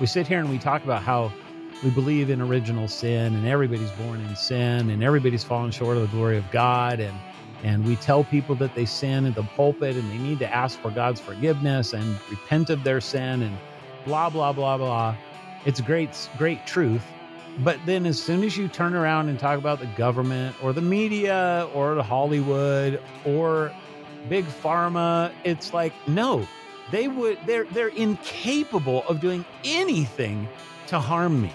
we sit here and we talk about how we believe in original sin and everybody's born in sin and everybody's fallen short of the glory of God and and we tell people that they sin in the pulpit and they need to ask for God's forgiveness and repent of their sin and blah blah blah blah. It's great great truth. But then as soon as you turn around and talk about the government or the media or Hollywood or big pharma, it's like no, they would they're they're incapable of doing anything to harm me.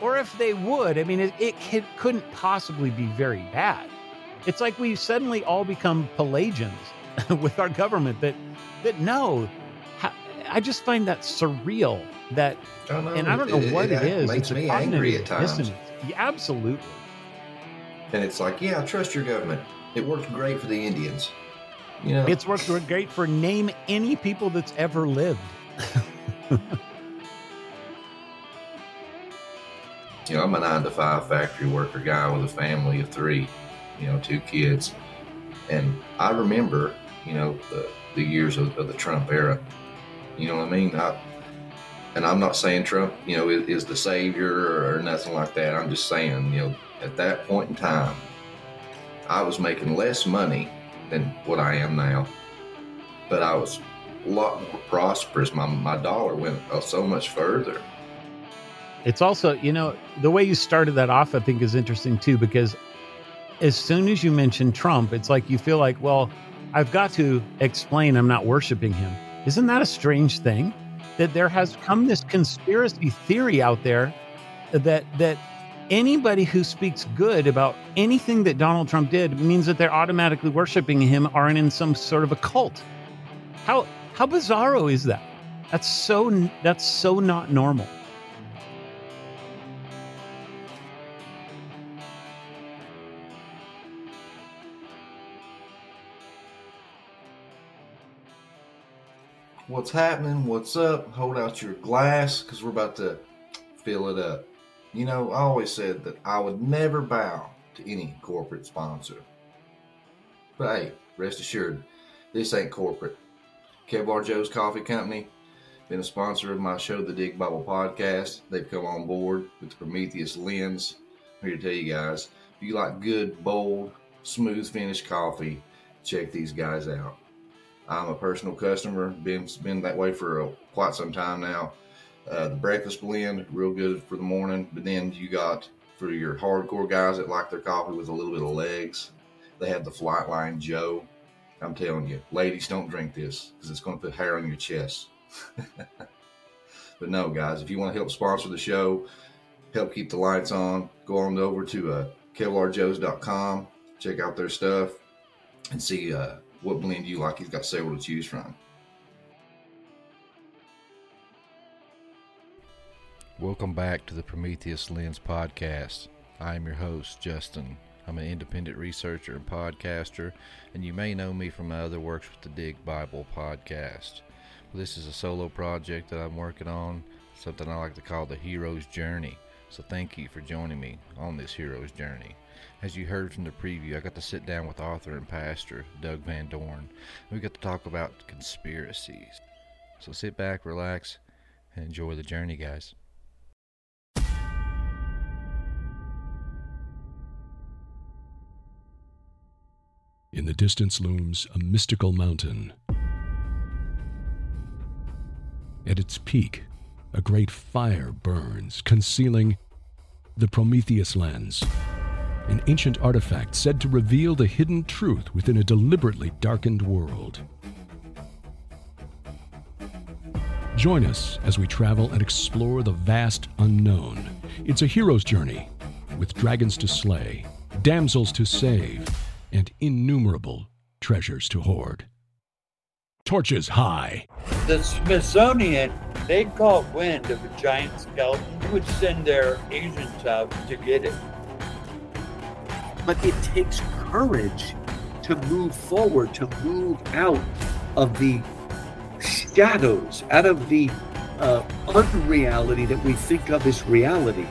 Or if they would, I mean it, it could, couldn't possibly be very bad it's like we suddenly all become Pelagians with our government that that no, I just find that surreal. That oh, no, and I don't know it, what it, it is. Makes it's me angry at times. Dissonance. Absolutely. And it's like, yeah, trust your government. It worked great for the Indians. You know, it's worked great for name any people that's ever lived. you know, I'm a nine to five factory worker guy with a family of three you know, two kids. And I remember, you know, the, the years of, of the Trump era. You know what I mean? I, and I'm not saying Trump, you know, is, is the savior or nothing like that. I'm just saying, you know, at that point in time, I was making less money than what I am now, but I was a lot more prosperous. My, my dollar went so much further. It's also, you know, the way you started that off, I think is interesting too, because as soon as you mention Trump, it's like you feel like, well, I've got to explain I'm not worshiping him. Isn't that a strange thing? That there has come this conspiracy theory out there that that anybody who speaks good about anything that Donald Trump did means that they're automatically worshiping him or in some sort of a cult. How how bizarro is that? That's so that's so not normal. what's happening, what's up, hold out your glass because we're about to fill it up. You know, I always said that I would never bow to any corporate sponsor. But hey, rest assured, this ain't corporate. Kevlar Joe's Coffee Company, been a sponsor of my show, The Dig Bible Podcast. They've come on board with the Prometheus lens. I'm here to tell you guys, if you like good, bold, smooth finish coffee, check these guys out. I'm a personal customer. Been been that way for a, quite some time now. Uh, the breakfast blend, real good for the morning. But then you got for your hardcore guys that like their coffee with a little bit of legs. They have the Flightline Joe. I'm telling you, ladies, don't drink this because it's going to put hair on your chest. but no, guys, if you want to help sponsor the show, help keep the lights on, go on over to uh, KevlarJoes.com, check out their stuff, and see uh, what blend you like. He's got several to choose from. Welcome back to the Prometheus Lens podcast. I am your host, Justin. I'm an independent researcher and podcaster, and you may know me from my other works with the Dig Bible podcast. This is a solo project that I'm working on, something I like to call the hero's journey. So thank you for joining me on this hero's journey. As you heard from the preview, I got to sit down with author and pastor Doug Van Dorn. We got to talk about conspiracies. So sit back, relax, and enjoy the journey, guys. In the distance looms a mystical mountain. At its peak, a great fire burns, concealing the Prometheus lens an ancient artifact said to reveal the hidden truth within a deliberately darkened world. Join us as we travel and explore the vast unknown. It's a hero's journey with dragons to slay, damsels to save, and innumerable treasures to hoard. Torches high. The Smithsonian, they caught wind of a giant skeleton. They would send their agents out to get it. But it takes courage to move forward, to move out of the shadows, out of the uh, unreality that we think of as reality.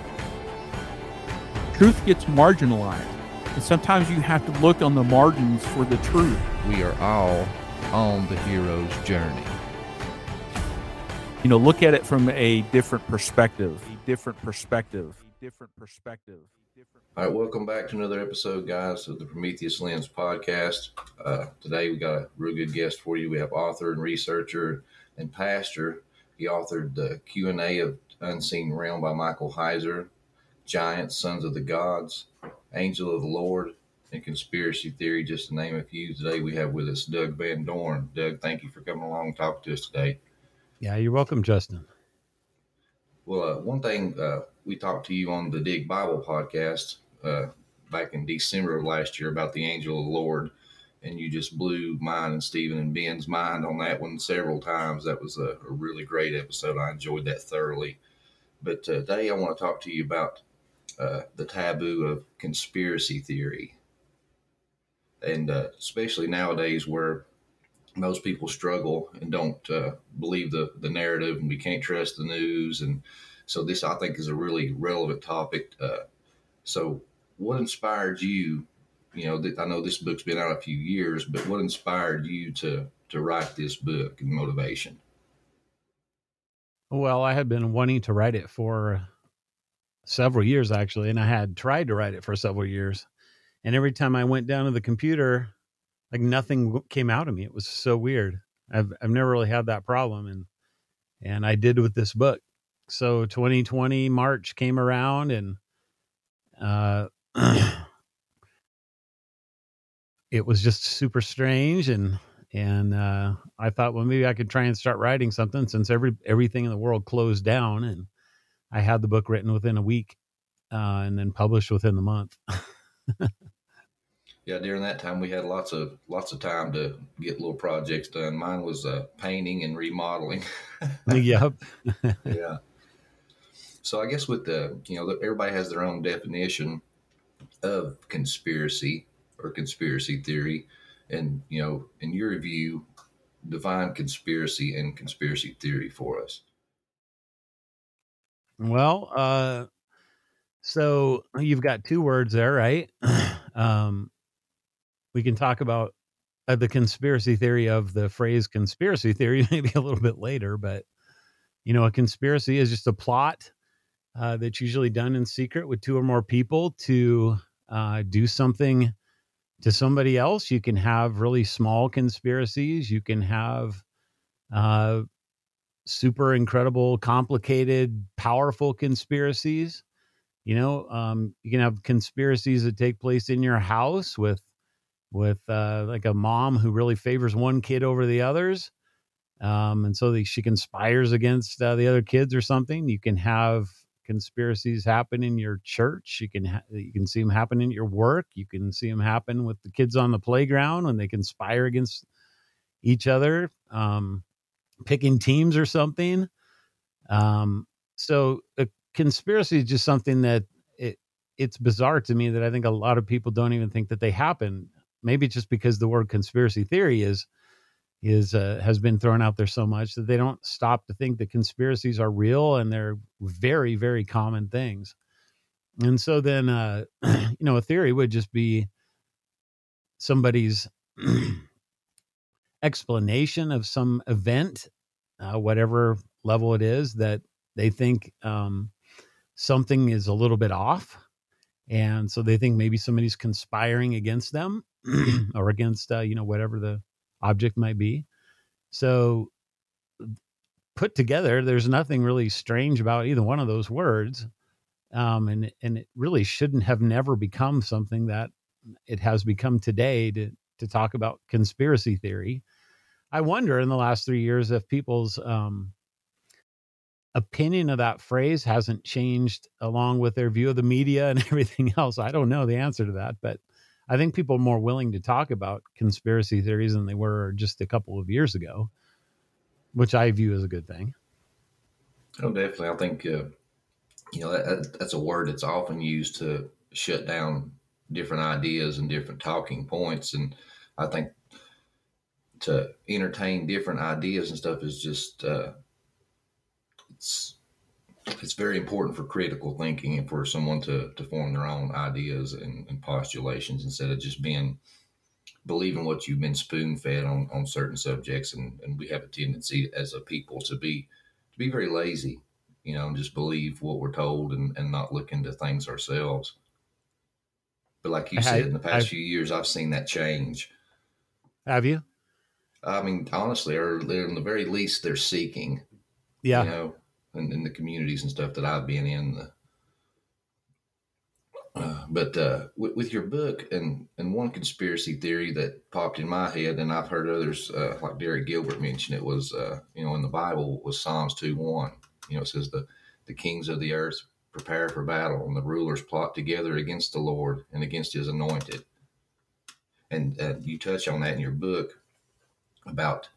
Truth gets marginalized, and sometimes you have to look on the margins for the truth. We are all on the hero's journey. you know, look at it from a different perspective. A different perspective. A different perspective. All right, welcome back to another episode, guys, of the Prometheus Lens podcast. Uh, today we got a real good guest for you. We have author and researcher and pastor. He authored the Q and A of Unseen Realm by Michael Heiser, Giants, Sons of the Gods, Angel of the Lord, and Conspiracy Theory, just to name a few. Today we have with us Doug Van Dorn. Doug, thank you for coming along and talking to us today. Yeah, you're welcome, Justin. Well, uh, one thing uh, we talked to you on the Dig Bible podcast uh, back in December of last year about the angel of the Lord, and you just blew mine and Stephen and Ben's mind on that one several times. That was a, a really great episode. I enjoyed that thoroughly. But today I want to talk to you about uh, the taboo of conspiracy theory, and uh, especially nowadays where most people struggle and don't uh, believe the the narrative, and we can't trust the news, and so this I think is a really relevant topic. Uh, so, what inspired you? You know, th- I know this book's been out a few years, but what inspired you to to write this book and motivation? Well, I had been wanting to write it for several years actually, and I had tried to write it for several years. And every time I went down to the computer, like nothing came out of me. It was so weird. I've I've never really had that problem, and and I did with this book. So 2020 March came around, and uh, it was just super strange, and and uh, I thought, well, maybe I could try and start writing something since every everything in the world closed down, and I had the book written within a week, uh, and then published within the month. yeah, during that time we had lots of lots of time to get little projects done. Mine was uh, painting and remodeling. yep. yeah. So I guess with the you know everybody has their own definition of conspiracy or conspiracy theory, and you know in your view, define conspiracy and conspiracy theory for us. Well, uh, so you've got two words there, right? um, we can talk about uh, the conspiracy theory of the phrase conspiracy theory maybe a little bit later, but you know, a conspiracy is just a plot uh, that's usually done in secret with two or more people to uh, do something to somebody else. You can have really small conspiracies. You can have uh, super incredible, complicated, powerful conspiracies. You know, um, you can have conspiracies that take place in your house with with uh, like a mom who really favors one kid over the others, um, and so the, she conspires against uh, the other kids or something. You can have conspiracies happen in your church. You can ha- you can see them happen in your work. You can see them happen with the kids on the playground when they conspire against each other. Um, picking teams or something. Um, so a conspiracy is just something that it it's bizarre to me that I think a lot of people don't even think that they happen. Maybe just because the word conspiracy theory is is uh, has been thrown out there so much that they don't stop to think that conspiracies are real and they're very very common things. And so then uh, you know a theory would just be somebody's explanation of some event, uh, whatever level it is, that they think um, something is a little bit off. And so they think maybe somebody's conspiring against them or against, uh, you know, whatever the object might be. So put together, there's nothing really strange about either one of those words. Um, and, and it really shouldn't have never become something that it has become today to, to talk about conspiracy theory. I wonder in the last three years if people's um, opinion of that phrase hasn't changed along with their view of the media and everything else. I don't know the answer to that, but I think people are more willing to talk about conspiracy theories than they were just a couple of years ago, which I view as a good thing. Oh, definitely. I think uh, you know that, that's a word that's often used to shut down different ideas and different talking points, and I think to entertain different ideas and stuff is just uh, it's it's very important for critical thinking and for someone to to form their own ideas and, and postulations instead of just being believing what you've been spoon fed on on certain subjects and and we have a tendency as a people to be to be very lazy, you know, and just believe what we're told and, and not look into things ourselves. But like you I- said, in the past I- few years, I've seen that change. Have you? I mean, honestly, or in the very least, they're seeking, Yeah. you know, in, in the communities and stuff that I've been in. The, uh, but uh, with, with your book and and one conspiracy theory that popped in my head, and I've heard others uh, like Derek Gilbert mention it was, uh, you know, in the Bible was Psalms two one. You know, it says the the kings of the earth prepare for battle, and the rulers plot together against the Lord and against His anointed. And uh, you touch on that in your book about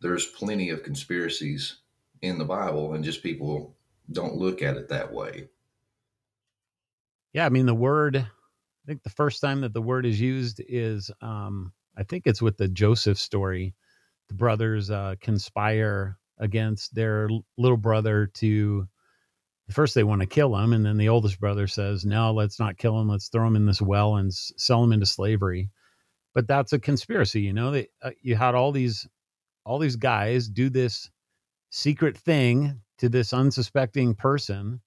there's plenty of conspiracies in the Bible, and just people don't look at it that way. Yeah, I mean the word. I think the first time that the word is used is, um, I think it's with the Joseph story. The brothers uh, conspire against their little brother to. First, they want to kill him, and then the oldest brother says, "No, let's not kill him. Let's throw him in this well and sell him into slavery." But that's a conspiracy, you know. They, uh, you had all these, all these guys do this secret thing to this unsuspecting person,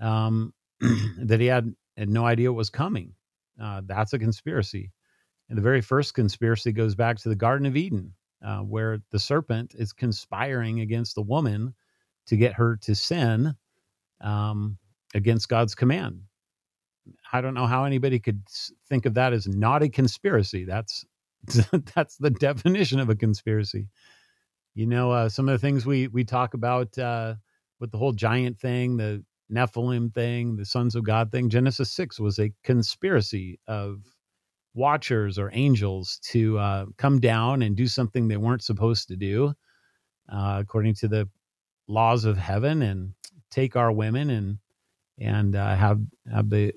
um, that he had, had no idea was coming. Uh, that's a conspiracy. And the very first conspiracy goes back to the Garden of Eden, uh, where the serpent is conspiring against the woman to get her to sin um, against God's command. I don't know how anybody could think of that as not a conspiracy. That's that's the definition of a conspiracy. You know, uh, some of the things we we talk about uh, with the whole giant thing, the Nephilim thing, the sons of God thing. Genesis 6 was a conspiracy of watchers or angels to uh, come down and do something they weren't supposed to do, uh, according to the laws of heaven, and take our women and and uh, have have the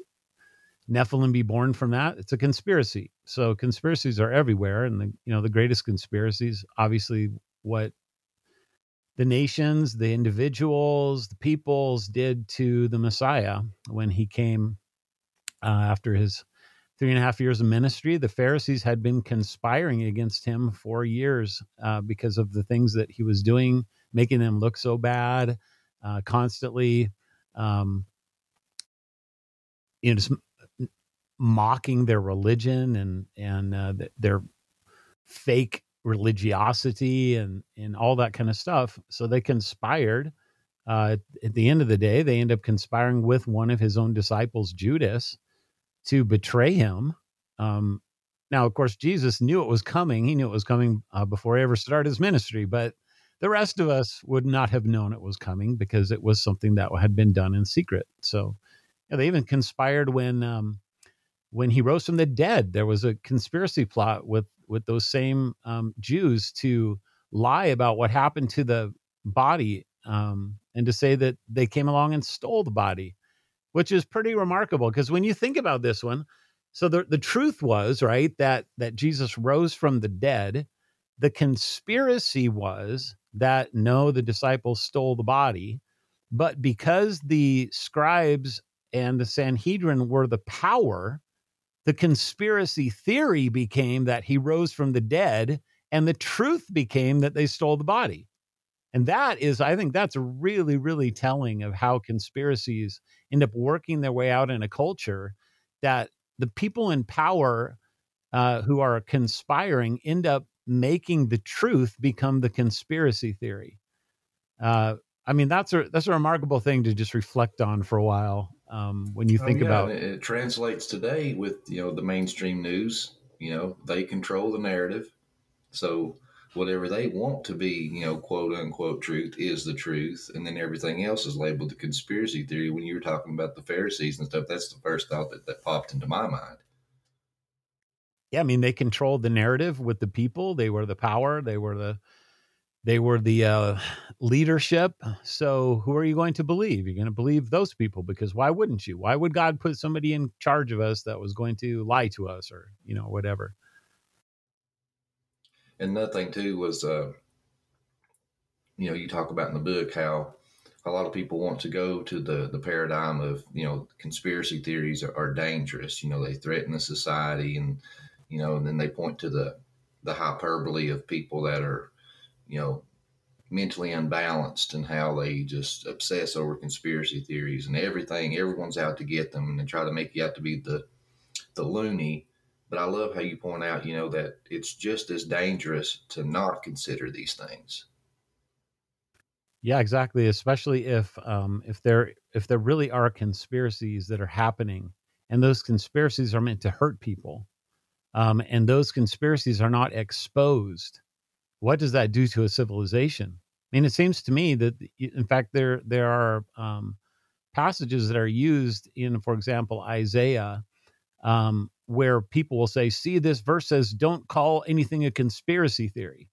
Nephilim be born from that. It's a conspiracy. So conspiracies are everywhere, and the you know the greatest conspiracies, obviously, what the nations, the individuals, the peoples did to the Messiah when he came uh, after his three and a half years of ministry. The Pharisees had been conspiring against him for years uh, because of the things that he was doing, making them look so bad, uh, constantly, um, you know, just mocking their religion and and uh, their fake religiosity and and all that kind of stuff. So they conspired. Uh, at, the end of the day, they end up conspiring with one of his own disciples, Judas, to betray him. Um, now, of course, Jesus knew it was coming. He knew it was coming uh, before he ever started his ministry, but the rest of us would not have known it was coming because it was something that had been done in secret. So, yeah, they even conspired when um, when he rose from the dead. There was a conspiracy plot with with those same um, Jews to lie about what happened to the body um, and to say that they came along and stole the body, which is pretty remarkable because when you think about this one, so the the truth was right that that Jesus rose from the dead. The conspiracy was that no, the disciples stole the body, but because the scribes and the Sanhedrin were the power, the conspiracy theory became that he rose from the dead, and the truth became that they stole the body. And that is, I think that's really, really telling of how conspiracies end up working their way out in a culture that the people in power uh, who are conspiring end up making the truth become the conspiracy theory. Uh, I mean, that's a that's a remarkable thing to just reflect on for a while um, when you Oh, think yeah, about. it, it translates today with you know the mainstream news. You know they control the narrative, so whatever they want to be, you know, quote unquote truth is the truth, and then everything else is labeled the conspiracy theory. When you were talking about the Pharisees and stuff, that's the first thought that, that popped into my mind. yeah, I mean, they controlled the narrative with the people. They were the power. They were the they were the uh, leadership. So who are you going to believe? You're going to believe those people because why wouldn't you? Why would God put somebody in charge of us that was going to lie to us or you know whatever? And another thing too was, uh, you know, you talk about in the book how a lot of people want to go to the the paradigm of you know conspiracy theories are, are dangerous. You know, they threaten the society, and you know, and then they point to the the hyperbole of people that are, you know, mentally unbalanced and how they just obsess over conspiracy theories and everything. Everyone's out to get them and they try to make you out to be the the loony. But I love how you point out, you know, that it's just as dangerous to not consider these things. Yeah, exactly. Especially if um, if there if there really are conspiracies that are happening, and those conspiracies are meant to hurt people, um, and those conspiracies are not exposed, what does that do to a civilization? I mean, it seems to me that, in fact, there there are um, passages that are used in, for example, Isaiah, um, where people will say, "See, this verse says, don't call anything a conspiracy theory."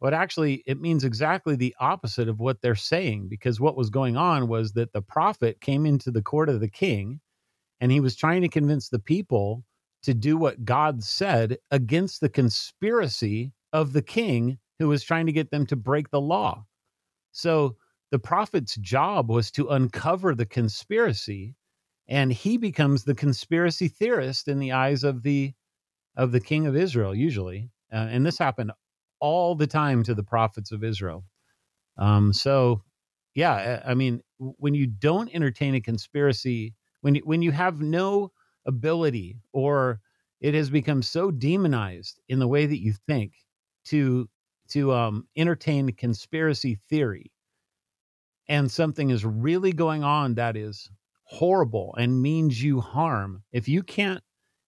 But actually, it means exactly the opposite of what they're saying, because what was going on was that the prophet came into the court of the king, and he was trying to convince the people to do what God said against the conspiracy of the king who was trying to get them to break the law. So the prophet's job was to uncover the conspiracy, and he becomes the conspiracy theorist in the eyes of the of the king of Israel, usually. Uh, and this happened all the time to the prophets of Israel. Um, so, yeah, I mean, when you don't entertain a conspiracy, when you, when you have no ability or it has become so demonized in the way that you think to to um, entertain conspiracy theory and something is really going on that is horrible and means you harm if you can't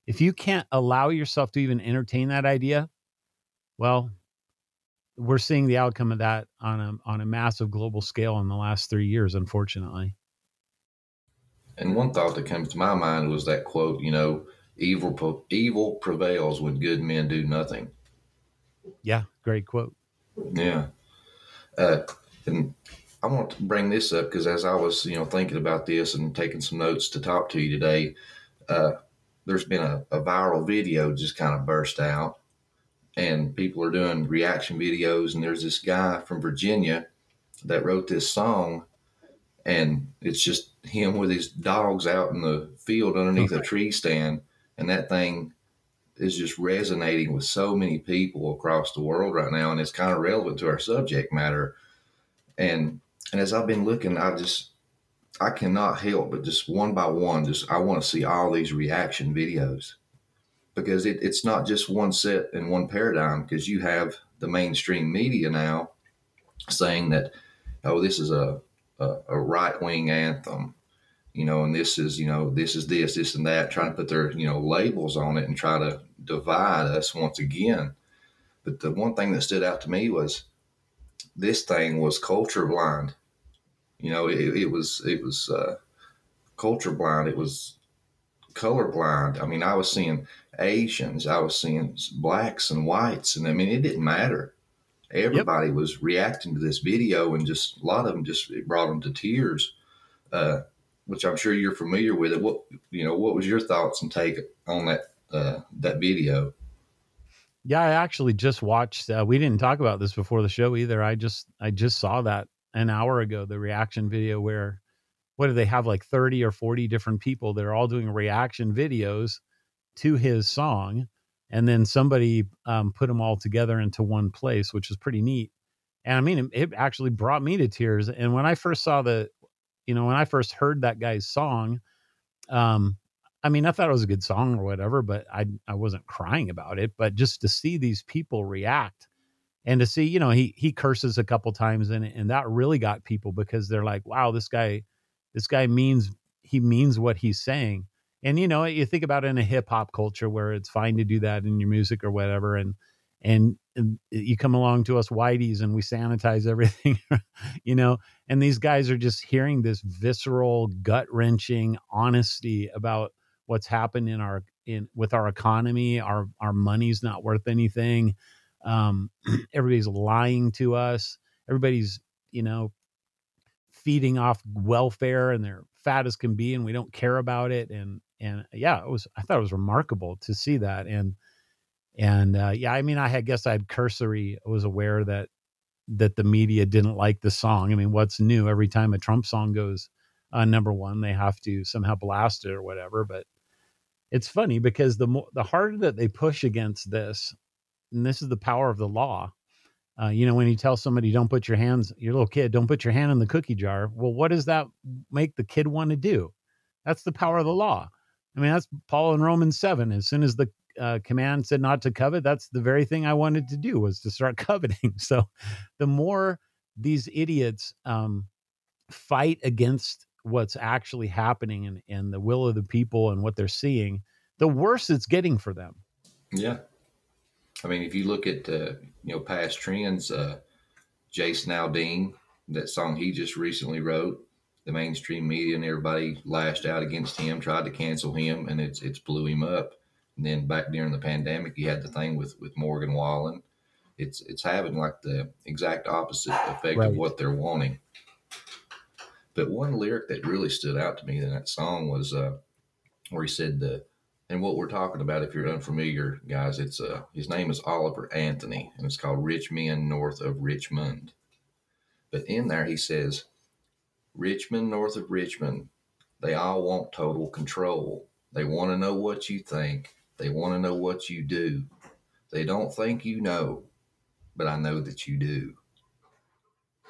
if you can't allow yourself to even entertain that idea well we're seeing the outcome of that on a on a massive global scale in the last three years, unfortunately. And one thought that comes to my mind was that quote, you know, evil evil prevails when good men do nothing. Yeah, great quote. Yeah, uh, and I want to bring this up because as I was, you know, thinking about this and taking some notes to talk to you today, uh, there's been a, a viral video just kind of burst out and people are doing reaction videos. And there's this guy from Virginia that wrote this song, and it's just him with his dogs out in the field underneath a tree stand, and that thing is just resonating with so many people across the world right now, and it's kind of relevant to our subject matter. And and as I've been looking, I just I cannot help but just one by one, just I want to see all these reaction videos because it, it's not just one set and one paradigm because you have the mainstream media now saying that oh this is a a, a right wing anthem you know and this is you know this is this this and that trying to put their you know labels on it and try to divide us once again but the one thing that stood out to me was this thing was culture blind you know it, it was it was uh, culture blind it was color blind. I mean, I was seeing Asians, I was seeing blacks and whites, and I mean, it didn't matter. Everybody yep. was reacting to this video, and just a lot of them just it brought them to tears, uh, which I'm sure you're familiar with. It. What you know, what was your thoughts and take on that uh, that video? Yeah, I actually just watched. Uh, we didn't talk about this before the show either. I just I just saw that an hour ago, the reaction video where what do they have like 30 or 40 different people that are all doing reaction videos to his song and then somebody um, put them all together into one place which is pretty neat and i mean it, it, actually brought me to tears and when i first saw the you know when i first heard that guy's song um i mean i thought it was a good song or whatever but i i wasn't crying about it but just to see these people react and to see you know he he curses a couple times it and that really got people because they're like wow this guy this guy means he means what he's saying. And you know, you think about it in a hip hop culture where it's fine to do that in your music or whatever, and and, and you come along to us whiteys and we sanitize everything, you know. And these guys are just hearing this visceral, gut wrenching honesty about what's happened in our in with our economy. Our our money's not worth anything. Um, everybody's lying to us. Everybody's you know feeding off welfare and they're fat as can be and we don't care about it and and yeah it was i thought it was remarkable to see that and and uh, yeah i mean i had guess i had cursory was aware that that the media didn't like the song i mean what's new every time a trump song goes uh, number one they have to somehow blast it or whatever but it's funny because the more the harder that they push against this and this is the power of the law Uh, you know, when you tell somebody, don't put your hands, your little kid, don't put your hand in the cookie jar. Well, what does that make the kid want to do? That's the power of the law. I mean, that's Paul in Romans 7. As soon as the uh, command said not to covet, that's the very thing I wanted to do was to start coveting. So the more these idiots um, fight against what's actually happening and, and the will of the people and what they're seeing, the worse it's getting for them. Yeah. I mean, if you look at, uh, you know, past trends, uh, Jason Aldean, that song he just recently wrote, the mainstream media and everybody lashed out against him, tried to cancel him, and it's it's blew him up. And then back during the pandemic, you had the thing with with Morgan Wallen. It's it's having like the exact opposite effect Right. of what they're wanting. But one lyric that really stood out to me in that song was uh, where he said the and what we're talking about, if you're unfamiliar, guys, it's uh his name is Oliver Anthony, and it's called Rich Men North of Rich men. But in there he says, Richmond north of Richmond, they all want total control. They want to know what you think. They want to know what you do. They don't think you know, but I know that you do.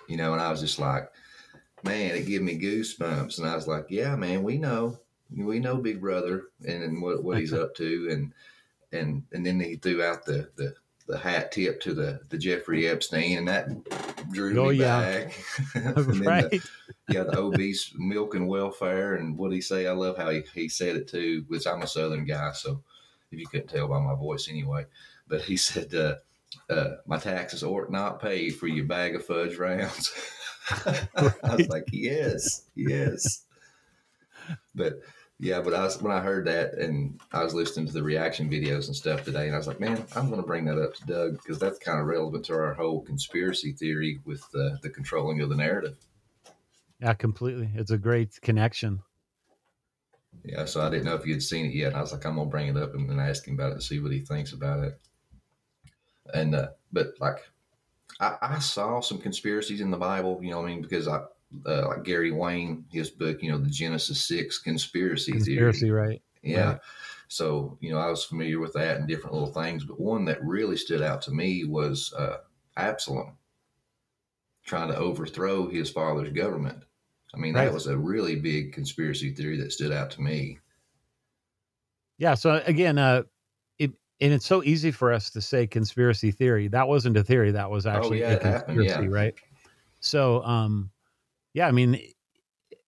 You know, and I was just like, man, it gave me goosebumps. And I was like, yeah, man, we know. We know Big Brother and, and what, what he's up to. And and and then he threw out the the, the hat tip to the, the Jeffrey Epstein, and that drew Oh, me yeah. back. And then the- right. yeah, the obese milk and welfare, and what did he say? I love how he, he said it too. Which I'm a Southern guy, so if you couldn't tell by my voice anyway, but he said, uh, uh, "My taxes ought not pay for your bag of fudge rounds." I was like, "Yes, yes," but yeah, but I was when I heard that, and I was listening to the reaction videos and stuff today, and I was like, "Man, I'm going to bring that up to Doug because that's kind of relevant to our whole conspiracy theory with uh, the controlling of the narrative." Yeah, completely. It's a great connection. Yeah, so I didn't know if you had seen it yet. And I was like, I'm gonna bring it up and then ask him about it and see what he thinks about it. And uh, but like, I, I saw some conspiracies in the Bible. You know, what I mean, because I uh, like Gary Wayne, his book, you know, the Genesis six conspiracy, Conspiracy, theory. right? Yeah. Right. So you know, I was familiar with that and different little things. But one that really stood out to me was uh, Absalom trying to overthrow his father's government. I mean, Right. that was a really big conspiracy theory that stood out to me. Yeah. So again, uh, it and it's so easy for us to say conspiracy theory. That wasn't a theory. That was actually Oh, yeah, a it happened, conspiracy, yeah. right? So, um, yeah, I mean,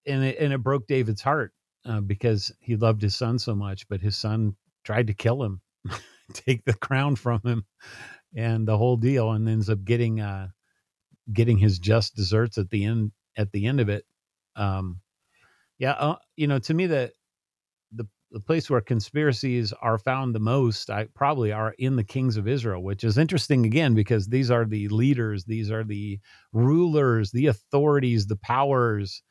and it, and it broke David's heart uh, because he loved his son so much, but his son tried to kill him, take the crown from him, and the whole deal, and ends up getting uh, getting his just desserts at the end at the end of it. Um, yeah, uh, you know, to me the the the place where conspiracies are found the most, I probably are in the kings of Israel, which is interesting again because these are the leaders, these are the rulers, the authorities, the powers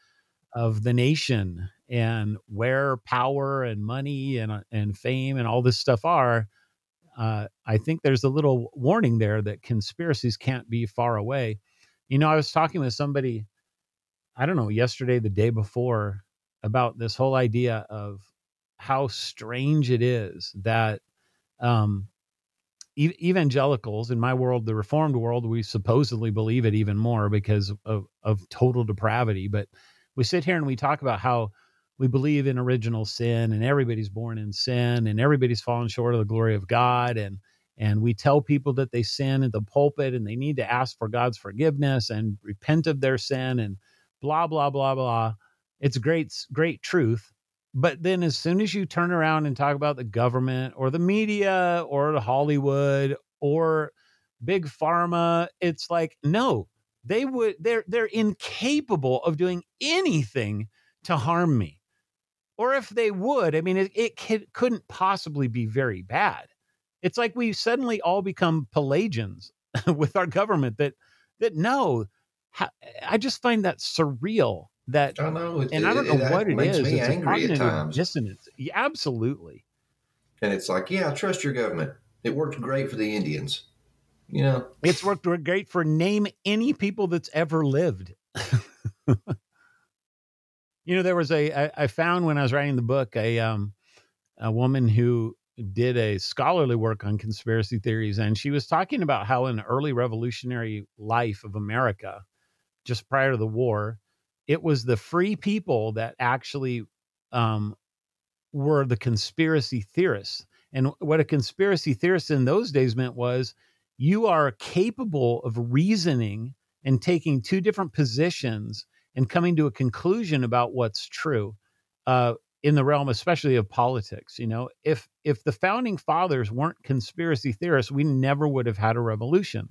of the nation, and where power and money and uh, and fame and all this stuff are. Uh, I think there's a little warning there that conspiracies can't be far away. You know, I was talking with somebody, I don't know, yesterday, the day before, about this whole idea of how strange it is that um, e- evangelicals in my world, the reformed world, we supposedly believe it even more because of, of total depravity. But we sit here and we talk about how we believe in original sin and everybody's born in sin and everybody's fallen short of the glory of God. And and we tell people that they sin at the pulpit and they need to ask for God's forgiveness and repent of their sin and blah blah blah blah. It's great great truth. But then as soon as you turn around and talk about the government or the media or Hollywood or big pharma, it's like no, they would they're they're incapable of doing anything to harm me. Or if they would, I mean it, it could, couldn't possibly be very bad. It's like we suddenly all become Pelagians with our government that that no, ha- I just find that surreal that I know, it, and I don't it- know it what it makes is. me It's angry at times, dissonance. Yeah, absolutely. and it's like, yeah, I trust your government. It worked great for the Indians. You know, It's worked great for name any people that's ever lived. you know, there was a I, I found when I was writing the book a um a woman who did a scholarly work on conspiracy theories, and she was talking about how in early revolutionary life of America, just prior to the war, it was the free people that actually um, were the conspiracy theorists. And what a conspiracy theorist in those days meant was you are capable of reasoning and taking two different positions and coming to a conclusion about what's true uh, in the realm, especially of politics. You know, if if the founding fathers weren't conspiracy theorists, we never would have had a revolution.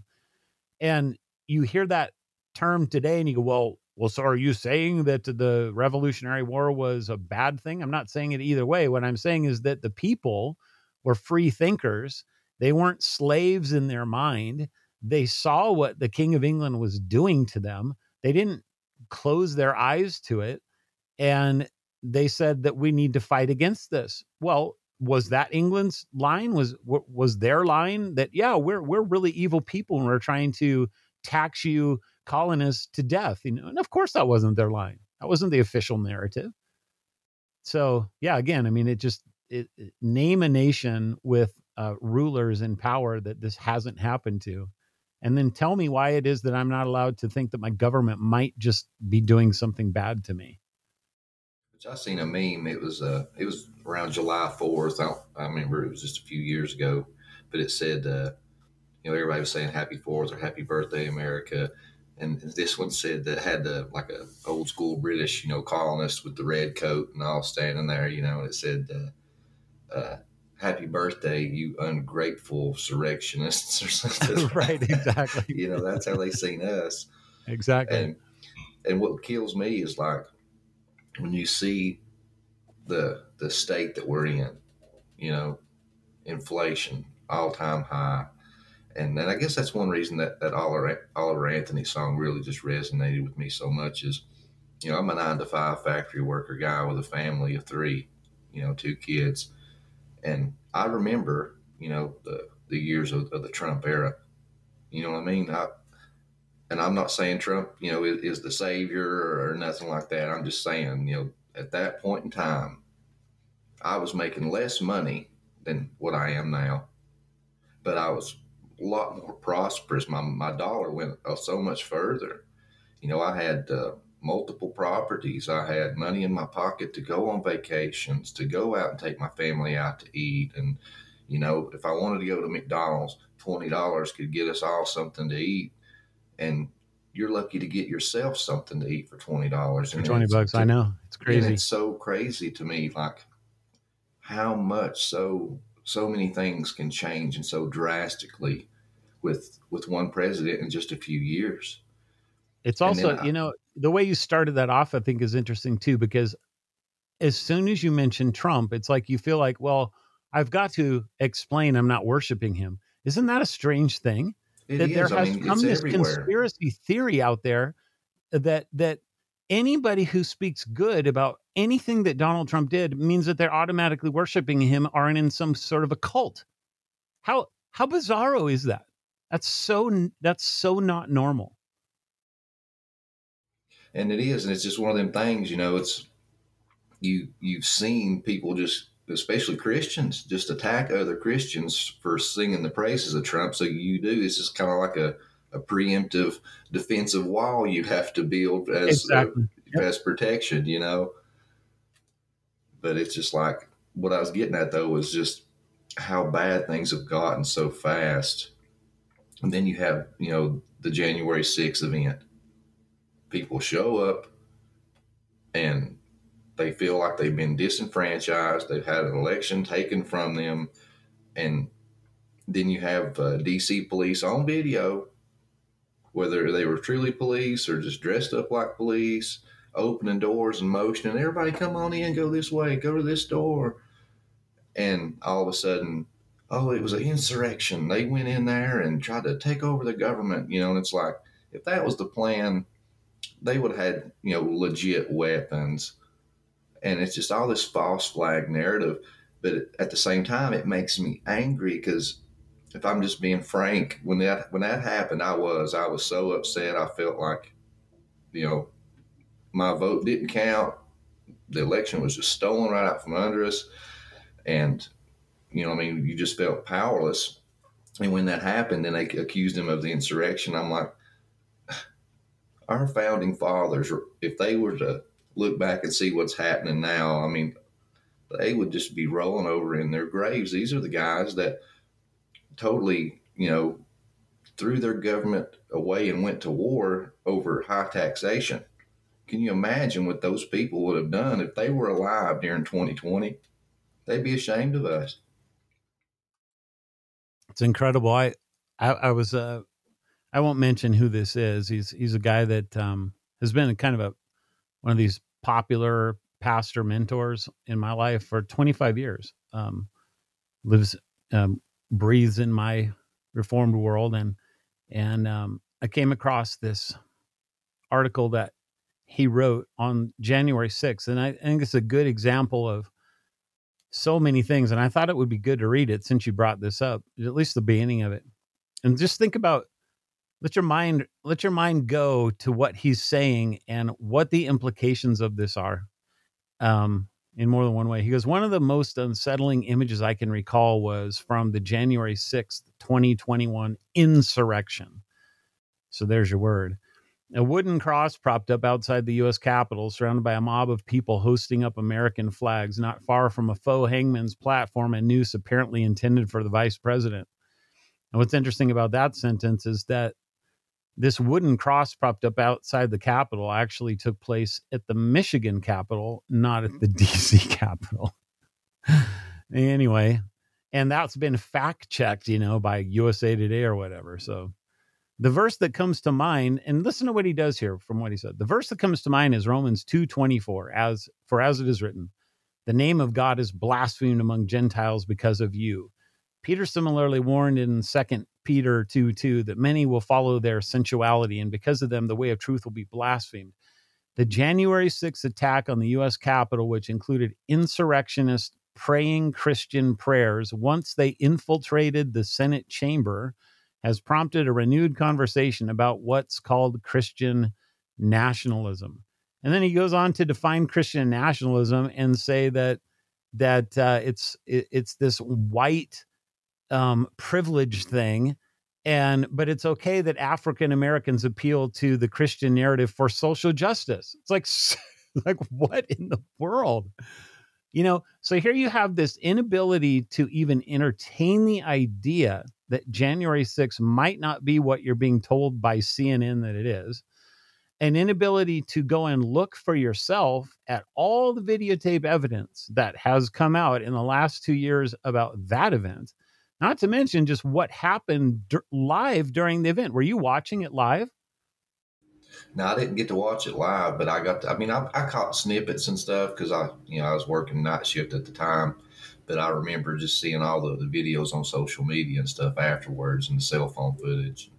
And you hear that term today, and you go, "Well, well, so are you saying that the Revolutionary War was a bad thing? I'm not saying it either way. What I'm saying is that the people were free thinkers. They weren't slaves in their mind. They saw what the King of England was doing to them. They didn't close their eyes to it. And they said that we need to fight against this. Well, was that England's line? Was was their line that yeah, we're we're really evil people and we're trying to tax you colonists to death. You know, and of course that wasn't their line. That wasn't the official narrative. So yeah, again, I mean, it just it, it, name a nation with uh, rulers in power that this hasn't happened to, and then tell me why it is that I'm not allowed to think that my government might just be doing something bad to me. Which I seen a meme. It was uh, it was around July Fourth. I, I remember it was just a few years ago, but it said, uh, you know, everybody was saying Happy Fourth or Happy Birthday America, and this one said that had the like a old school British, you know, colonist with the red coat and all standing there, you know, and it said, uh, uh, "Happy birthday, you ungrateful surrectionists," or something. right, exactly. you know, that's how they seen us. Exactly. And and what kills me is like when you see the the state that we're in, you know, inflation all time high and and I guess that's one reason that that Oliver, Oliver Anthony song really just resonated with me so much is, you know, I'm a nine to five factory worker guy with a family of three, you know, two kids, and I remember, you know, the the years of, of the Trump era. You know what I mean? I, and I'm not saying Trump, you know, is, is the savior or nothing like that. I'm just saying, you know, at that point in time, I was making less money than what I am now, but I was a lot more prosperous. My my dollar went uh, so much further. You know, I had uh, multiple properties. I had money in my pocket to go on vacations, to go out and take my family out to eat. And you know, if I wanted to go to McDonald's, twenty dollars could get us all something to eat. And you're lucky to get yourself something to eat for twenty dollars. For twenty bucks, I know it's crazy. it's so crazy to me, like how much so so many things can change and so drastically with with one president in just a few years. It's also, I, you know, the way you started that off, I think is interesting too, because as soon as you mention Trump, it's like you feel like, well, I've got to explain I'm not worshiping him. Isn't that a strange thing? It that is. there has I mean, come this everywhere. conspiracy theory out there that that anybody who speaks good about anything that Donald Trump did means that they're automatically worshiping him or in some sort of a cult. How how bizarro is that? That's so that's so not normal. And it is, and it's just one of them things, you know, it's you you've seen people just especially Christians just attack other Christians for singing the praises of Trump. So you do it's just kind of like a, a preemptive defensive wall you have to build as exactly. uh, yep. as protection, you know. But it's just like what I was getting at though was just how bad things have gotten so fast and then you have, you know, the January 6th event. People show up and they feel like they've been disenfranchised. They've had an election taken from them. And then you have uh, DC police on video, whether they were truly police or just dressed up like police, opening doors and motioning, everybody come on in, go this way, go to this door. And all of a sudden, oh, it was an insurrection. They went in there and tried to take over the government, you know, and it's like, if that was the plan, they would have had, you know, legit weapons. And it's just all this false flag narrative. But at the same time, it makes me angry because if I'm just being frank, when that when that happened, I was I was so upset. I felt like, you know, my vote didn't count. The election was just stolen right out from under us, and you know, I mean, you just felt powerless. And when that happened, then they accused him of the insurrection. I'm like, our founding fathers, if they were to look back and see what's happening now, I mean, they would just be rolling over in their graves. These are the guys that totally, you know, threw their government away and went to war over high taxation. Can you imagine what those people would have done if they were alive during 2020? They'd be ashamed of us. It's incredible. I, I, I was, uh, I won't mention who this is. He's he's a guy that um, has been kind of a one of these popular pastor mentors in my life for 25 years. Um, lives, um, breathes in my reformed world, and and um, I came across this article that he wrote on January 6th, and I, I think it's a good example of so many things. And I thought it would be good to read it since you brought this up, at least the beginning of it, and just think about let your mind let your mind go to what he's saying and what the implications of this are um, in more than one way. He goes, One of the most unsettling images I can recall was from the January 6th, 2021 insurrection. So there's your word. A wooden cross propped up outside the U.S. Capitol, surrounded by a mob of people hosting up American flags, not far from a faux hangman's platform and noose apparently intended for the vice president. And what's interesting about that sentence is that this wooden cross propped up outside the Capitol actually took place at the Michigan Capitol, not at mm-hmm. the DC Capitol. anyway, and that's been fact checked, you know, by USA Today or whatever. So the verse that comes to mind, and listen to what he does here from what he said. The verse that comes to mind is Romans 2:24, as for as it is written, the name of God is blasphemed among Gentiles because of you. Peter similarly warned in Second Peter 2 2 that many will follow their sensuality, and because of them, the way of truth will be blasphemed. The January 6th attack on the U.S. Capitol, which included insurrectionist praying Christian prayers once they infiltrated the Senate chamber, has prompted a renewed conversation about what's called Christian nationalism. And then he goes on to define Christian nationalism and say that that uh, it's it, it's this white um, privilege thing. And but it's okay that african americans appeal to the christian narrative for social justice. It's like like what in the world? You know so here you have this inability to even entertain the idea that january 6th might not be what you're being told by cnn that it is. An inability to go and look for yourself at all the videotape evidence that has come out in the last two years about that event not to mention just what happened d- live during the event. Were you watching it live? No, I didn't get to watch it live, but I got. To, I mean, I, I caught snippets and stuff because I, you know, I was working night shift at the time. But I remember just seeing all the, the videos on social media and stuff afterwards, and the cell phone footage.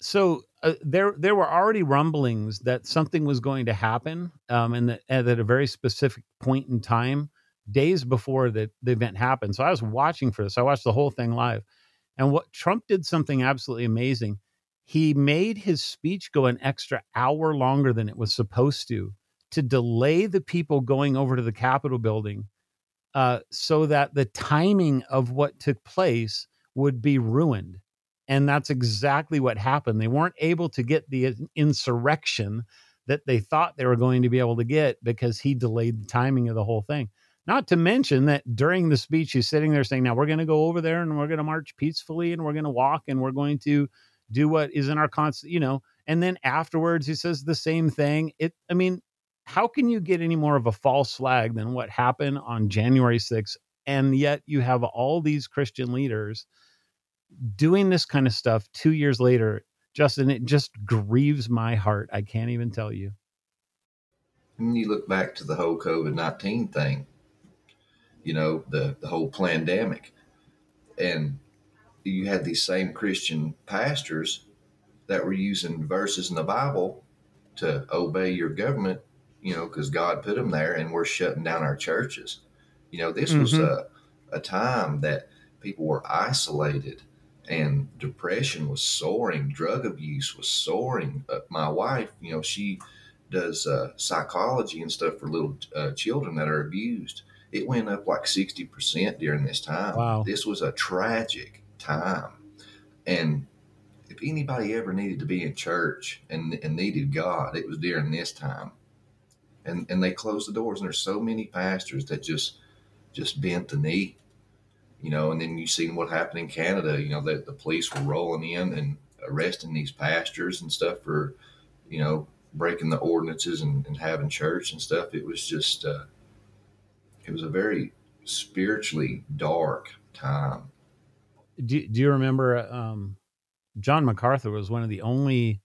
So uh, there, there were already rumblings that something was going to happen, um, and that at a very specific point in time days before the, the event happened. So I was watching for this. I watched the whole thing live. And what Trump did something absolutely amazing. He made his speech go an extra hour longer than it was supposed to to delay the people going over to the Capitol building uh, so that the timing of what took place would be ruined. And that's exactly what happened. They weren't able to get the insurrection that they thought they were going to be able to get because he delayed the timing of the whole thing. Not to mention that during the speech, he's sitting there saying, Now we're going to go over there and we're going to march peacefully and we're going to walk and we're going to do what is in our constant, you know. And then afterwards, he says the same thing. It, I mean, how can you get any more of a false flag than what happened on January 6th? And yet you have all these Christian leaders doing this kind of stuff two years later. Justin, it just grieves my heart. I can't even tell you. When you look back to the whole COVID 19 thing, you know, the, the whole pandemic. And you had these same Christian pastors that were using verses in the Bible to obey your government, you know, because God put them there and we're shutting down our churches. You know, this mm-hmm. was a, a time that people were isolated and depression was soaring, drug abuse was soaring. Uh, my wife, you know, she does uh, psychology and stuff for little uh, children that are abused it went up like 60% during this time. Wow. This was a tragic time. And if anybody ever needed to be in church and, and needed God, it was during this time. And and they closed the doors, and there's so many pastors that just just bent the knee, you know. And then you seen what happened in Canada. You know that the police were rolling in and arresting these pastors and stuff for, you know, breaking the ordinances and, and having church and stuff. It was just, uh, it was a very spiritually dark time. Do, do you remember um, John MacArthur was one of the only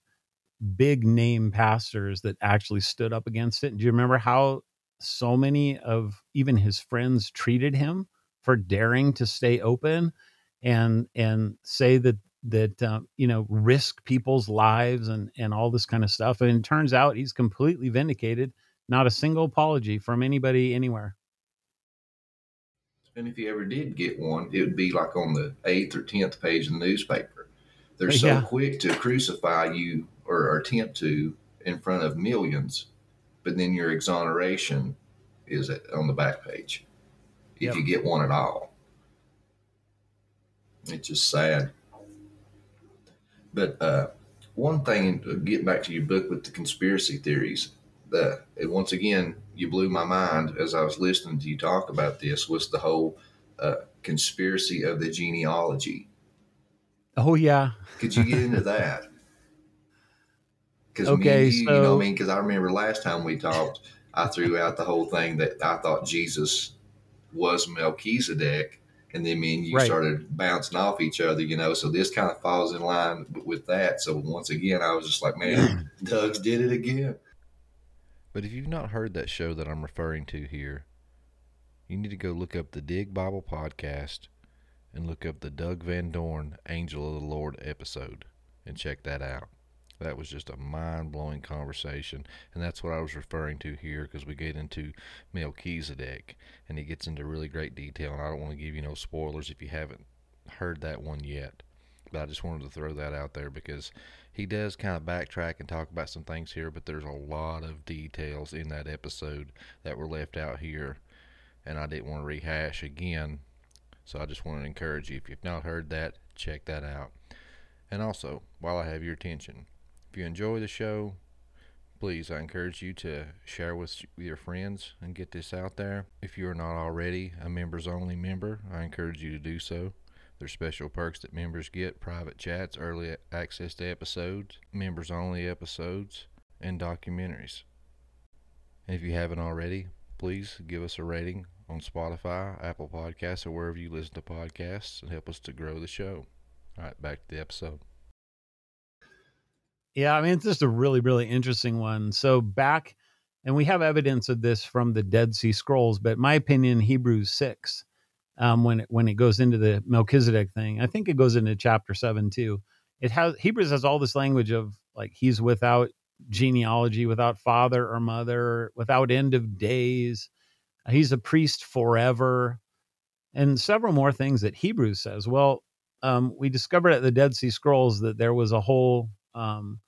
big name pastors that actually stood up against it? Do you remember how so many of even his friends treated him for daring to stay open and and say that that um, you know risk people's lives and and all this kind of stuff and it turns out he's completely vindicated not a single apology from anybody anywhere And if you ever did get one, it would be like on the eighth or tenth page of the newspaper. They're so Yeah. quick to crucify you or, attempt to in front of millions, but then your exoneration is on the back page if Yep. you get one at all. It's just sad. But uh, one thing, uh, get back to your book with the conspiracy theories. The once again, you blew my mind as I was listening to you talk about this. Was the whole uh, conspiracy of the genealogy? oh yeah Could you get into that? Because Okay, you, you know, I mean, because I remember last time we talked, I threw out the whole thing that I thought Jesus was Melchizedek, and then me and you Right. started bouncing off each other, you know. So this kind of falls in line with that. So once again, I was just like, man, Doug's did it again. But if you've not heard that show that I'm referring to here, you need to go look up the Dig Bible podcast and look up the Doug Van Dorn Angel of the Lord episode and check that out. That was just a mind blowing conversation. And that's what I was referring to here because we get into Melchizedek and he gets into really great detail. And I don't want to give you no spoilers if you haven't heard that one yet. But I just wanted to throw that out there because he does kind of backtrack and talk about some things here, but there's a lot of details in that episode that were left out here, and I didn't want to rehash again. So I just want to encourage you if you've not heard that, check that out. And also, while I have your attention, if you enjoy the show, please, I encourage you to share with your friends and get this out there. If you are not already a members only member, I encourage you to do so. There's special perks that members get private chats, early access to episodes, members only episodes, and documentaries. And if you haven't already, please give us a rating on Spotify, Apple Podcasts, or wherever you listen to podcasts and help us to grow the show. All right, back to the episode. Yeah, I mean it's just a really really interesting one. So back and we have evidence of this from the Dead Sea Scrolls, but my opinion Hebrews 6 um when it when it goes into the Melchizedek thing. I think it goes into chapter 7 too. It has Hebrews has all this language of like he's without genealogy, without father or mother, without end of days. He's a priest forever and several more things that Hebrews says. Well, um, we discovered at the Dead Sea Scrolls that there was a whole um,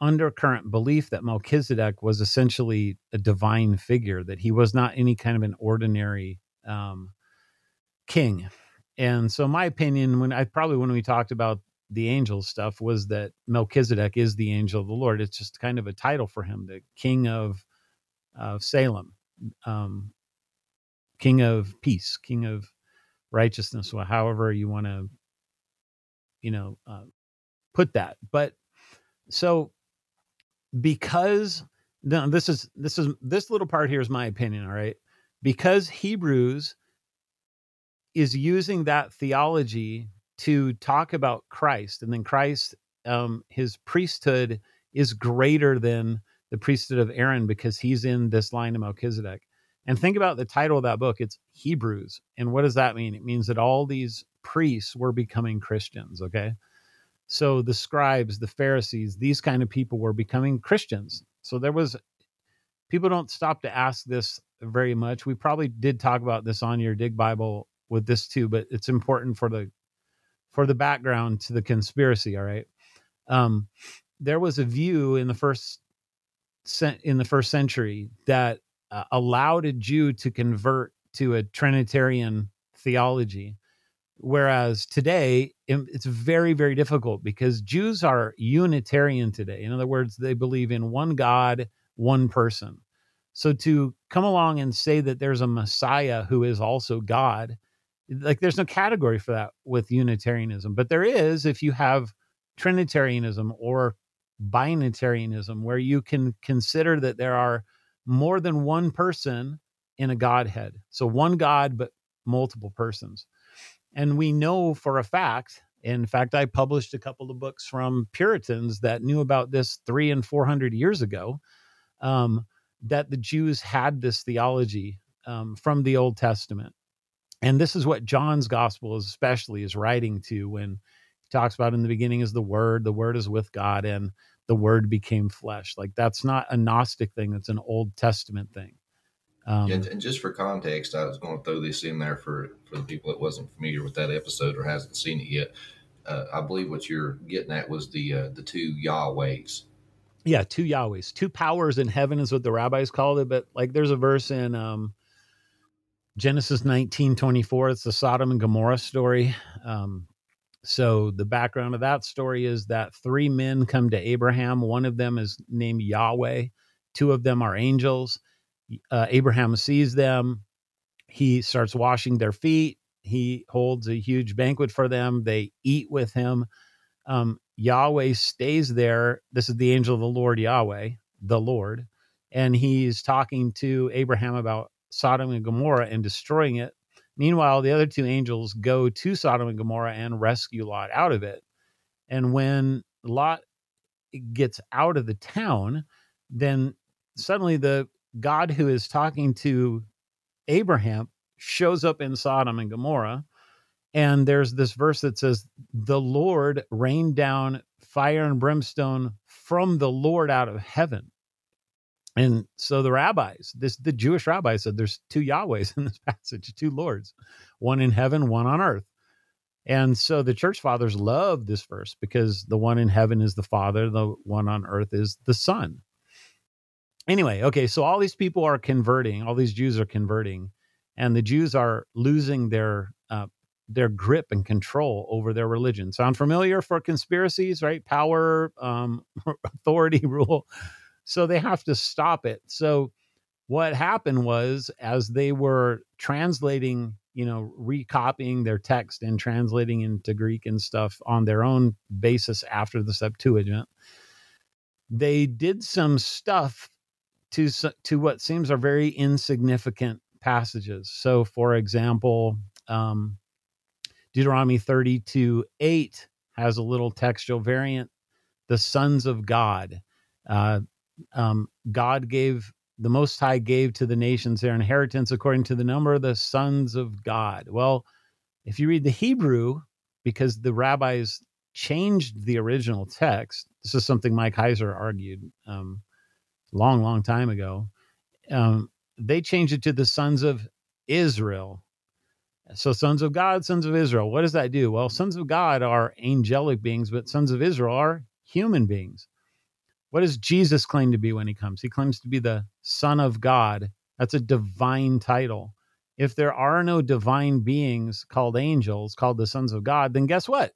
undercurrent belief that Melchizedek was essentially a divine figure, that he was not any kind of an ordinary um, king. And so, my opinion, when I probably when we talked about the angel stuff, was that Melchizedek is the angel of the Lord. It's just kind of a title for him, the king of of Salem, um, king of peace, king of righteousness, or however you want to, you know, uh, put that. But so because no, this is this is this little part here is my opinion, all right? Because Hebrews is using that theology to talk about Christ, and then Christ, um, his priesthood is greater than the priesthood of Aaron because he's in this line of Melchizedek. And think about the title of that book. It's Hebrews. And what does that mean? It means that all these priests were becoming Christians, okay? So the scribes, the Pharisees, these kind of people were becoming Christians. So there was people don't stop to ask this very much. We probably did talk about this on your Dig Bible with this too, but it's important for the for the background to the conspiracy, all right? Um there was a view in the first in the first century that uh, allowed a Jew to convert to a Trinitarian theology. Whereas today, it's very, very difficult because Jews are Unitarian today. In other words, they believe in one God, one person. So to come along and say that there's a Messiah who is also God, like there's no category for that with Unitarianism. But there is if you have Trinitarianism or binitarianism, where you can consider that there are more than one person in a Godhead. So one God, but multiple persons. And we know for a fact, in fact, I published a couple of books from Puritans that knew about this three and 400 years ago, um, that the Jews had this theology um, from the Old Testament. And this is what John's gospel is especially is writing to when he talks about in the beginning is the word, the word is with God, and the word became flesh. Like that's not a Gnostic thing, it's an Old Testament thing. Um, and, and just for context, I was going to throw this in there for for the people that wasn't familiar with that episode or hasn't seen it yet. Uh, I believe what you're getting at was the uh, the two Yahwehs. yeah, two Yahwehs, two powers in heaven is what the rabbis called it. But like there's a verse in um, Genesis 19 24, it's the Sodom and Gomorrah story. Um, so the background of that story is that three men come to Abraham. One of them is named Yahweh, two of them are angels. Uh, Abraham sees them. He starts washing their feet. He holds a huge banquet for them. They eat with him. Um, Yahweh stays there. This is the angel of the Lord, Yahweh, the Lord. And he's talking to Abraham about Sodom and Gomorrah and destroying it. Meanwhile, the other two angels go to Sodom and Gomorrah and rescue Lot out of it. And when Lot gets out of the town, then suddenly the God who is talking to Abraham shows up in Sodom and Gomorrah. And there's this verse that says, The Lord rained down fire and brimstone from the Lord out of heaven. And so the rabbis, this the Jewish rabbis said there's two Yahwehs in this passage, two lords, one in heaven, one on earth. And so the church fathers love this verse because the one in heaven is the Father, the one on earth is the Son. Anyway, okay, so all these people are converting, all these Jews are converting, and the Jews are losing their uh, their grip and control over their religion. Sound familiar for conspiracies, right? Power, um, authority, rule. So they have to stop it. So what happened was as they were translating, you know, recopying their text and translating into Greek and stuff on their own basis after the Septuagint, they did some stuff to to what seems are very insignificant passages. So, for example, um, Deuteronomy 32 8 has a little textual variant. The sons of God. Uh, um, God gave, the Most High gave to the nations their inheritance according to the number of the sons of God. Well, if you read the Hebrew, because the rabbis changed the original text, this is something Mike Heiser argued um, long, long time ago. Um, they changed it to the sons of Israel. So, sons of God, sons of Israel. What does that do? Well, sons of God are angelic beings, but sons of Israel are human beings. What does Jesus claim to be when he comes? He claims to be the Son of God. That's a divine title. If there are no divine beings called angels, called the sons of God, then guess what?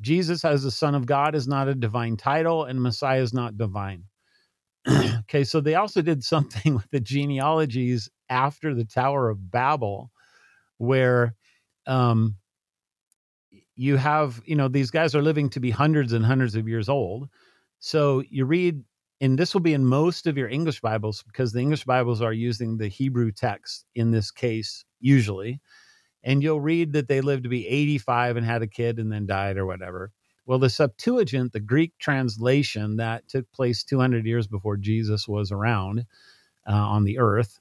Jesus as the Son of God is not a divine title, and Messiah is not divine. okay, so they also did something with the genealogies after the Tower of Babel, where um, you have, you know, these guys are living to be hundreds and hundreds of years old. So you read, and this will be in most of your English Bibles because the English Bibles are using the Hebrew text in this case, usually. And you'll read that they lived to be 85 and had a kid and then died or whatever. Well, the Septuagint, the Greek translation that took place 200 years before Jesus was around uh, on the earth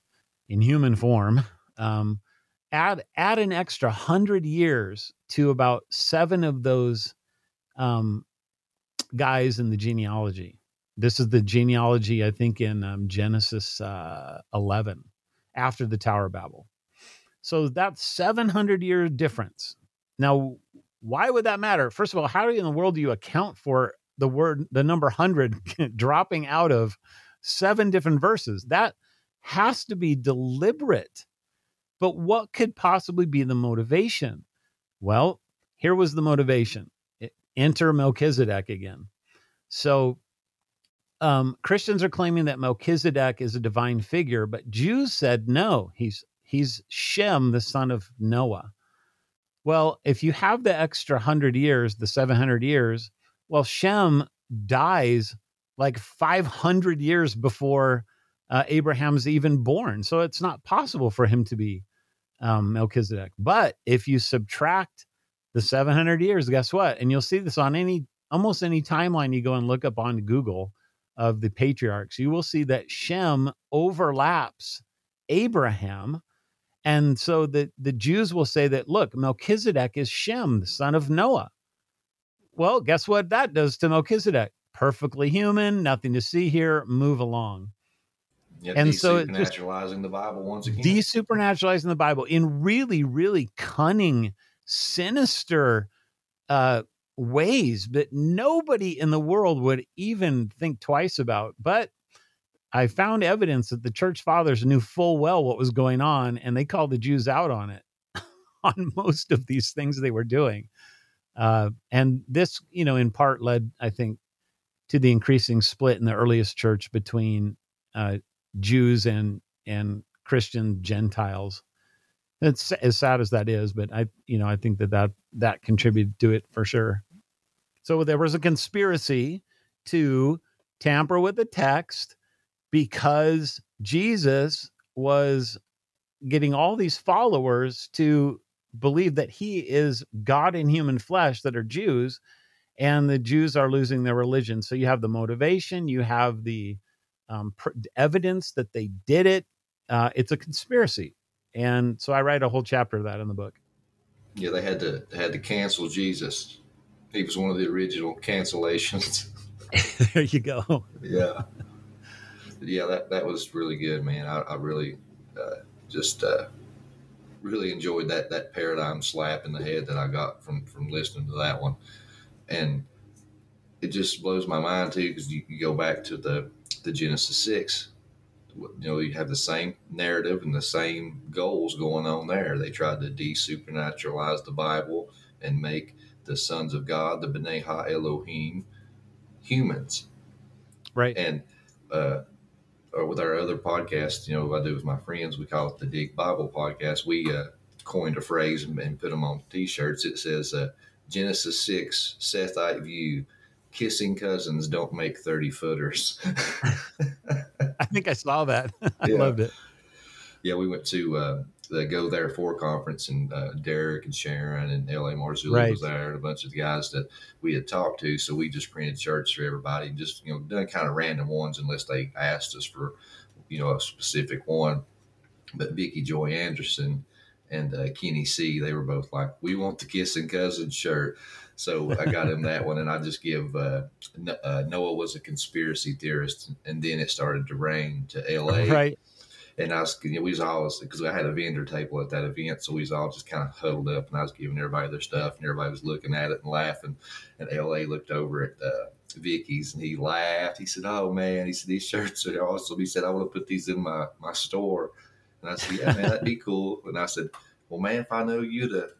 in human form, um, add add an extra hundred years to about seven of those um, guys in the genealogy. This is the genealogy, I think, in um, Genesis uh, 11 after the Tower of Babel. So that's 700 year difference. Now, why would that matter? First of all, how in the world do you account for the word, the number 100 dropping out of seven different verses? That has to be deliberate. But what could possibly be the motivation? Well, here was the motivation enter Melchizedek again. So um, Christians are claiming that Melchizedek is a divine figure, but Jews said no, he's he's Shem, the son of Noah. Well, if you have the extra hundred years, the seven hundred years, well, Shem dies like five hundred years before uh, Abraham's even born, so it's not possible for him to be um, Melchizedek. But if you subtract the 700 years, guess what? And you'll see this on any almost any timeline you go and look up on Google of the patriarchs, you will see that Shem overlaps Abraham. And so the, the Jews will say that, look, Melchizedek is Shem, the son of Noah. Well, guess what that does to Melchizedek? Perfectly human, nothing to see here, move along. Yeah, and so supernaturalizing the Bible once again. Desupernaturalizing the Bible in really, really cunning, sinister uh, ways that nobody in the world would even think twice about. But I found evidence that the church fathers knew full well what was going on, and they called the Jews out on it, on most of these things they were doing. Uh, and this, you know, in part led, I think, to the increasing split in the earliest church between uh, Jews and and Christian Gentiles. It's as sad as that is, but I, you know, I think that that that contributed to it for sure. So there was a conspiracy to tamper with the text because Jesus was getting all these followers to believe that he is God in human flesh that are Jews, and the Jews are losing their religion. So you have the motivation, you have the um, pr- evidence that they did it. Uh, it's a conspiracy, and so I write a whole chapter of that in the book. Yeah, they had to they had to cancel Jesus he was one of the original cancellations. there you go. yeah, yeah, that that was really good, man. I, I really uh, just uh, really enjoyed that that paradigm slap in the head that I got from from listening to that one, and it just blows my mind too because you, you go back to the the Genesis six you know, you have the same narrative and the same goals going on there. They tried to desupernaturalize the Bible and make the sons of God, the B'nai Ha Elohim, humans. Right. And uh, with our other podcast, you know, I do with my friends, we call it the Dig Bible Podcast. We uh, coined a phrase and, and, put them on T-shirts. It says, uh, "Genesis six, Sethite view: Kissing cousins don't make thirty footers." I think I saw that. I yeah. loved it. Yeah, we went to uh, the Go Therefore conference, and uh, Derek and Sharon and L.A. Marzulli right. was there, and a bunch of the guys that we had talked to. So we just printed shirts for everybody, and just you know done kind of random ones unless they asked us for you know a specific one. But Vicky Joy Anderson and uh, Kenny C, they were both like, "We want the kissing cousin shirt." So I got him that one, and I just give uh, uh, Noah was a conspiracy theorist, and then it started to rain to L.A. Right and I was, you know, we was all because I had a vendor table at that event, so we was all just kind of huddled up, and I was giving everybody their stuff, and everybody was looking at it and laughing. And L.A. looked over at uh, Vicky's, and he laughed. He said, "Oh man," he said, "These shirts are awesome." He said, "I want to put these in my my store." And I said, "Yeah, man, that'd be cool." And I said, "Well, man, if I know you'd have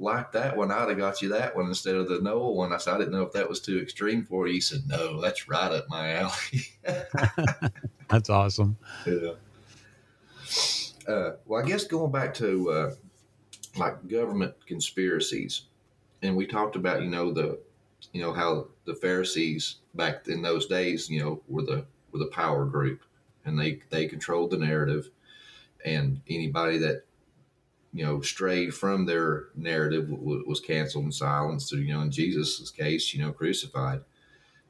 liked that one, I'd have got you that one instead of the Noah one." I said, "I didn't know if that was too extreme for you." He said, "No, that's right up my alley." that's awesome. Yeah. Uh, well, I guess going back to uh, like government conspiracies, and we talked about you know the you know how the Pharisees back in those days you know were the were the power group, and they they controlled the narrative, and anybody that you know strayed from their narrative w- was canceled and silenced. Or, you know, in Jesus' case, you know, crucified.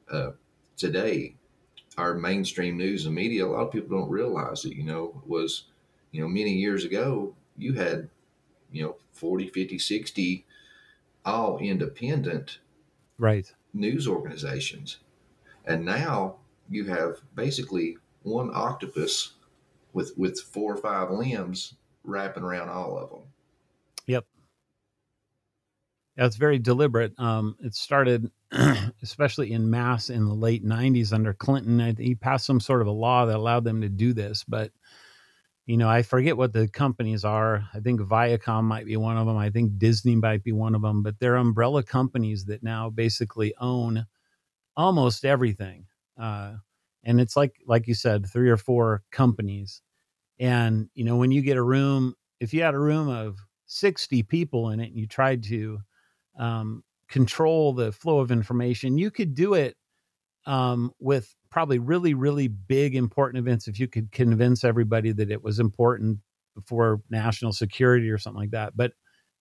Uh, today, our mainstream news and media, a lot of people don't realize it. You know, was you know, many years ago, you had, you know, 40, 50, 60 all independent right news organizations. And now you have basically one octopus with with four or five limbs wrapping around all of them. Yep. It's very deliberate. Um, it started, especially in mass in the late '90s under Clinton. He passed some sort of a law that allowed them to do this, but you know, I forget what the companies are. I think Viacom might be one of them. I think Disney might be one of them, but they're umbrella companies that now basically own almost everything. Uh, and it's like, like you said, three or four companies. And, you know, when you get a room, if you had a room of 60 people in it and you tried to um, control the flow of information, you could do it um, with probably really, really big, important events. If you could convince everybody that it was important for national security or something like that. But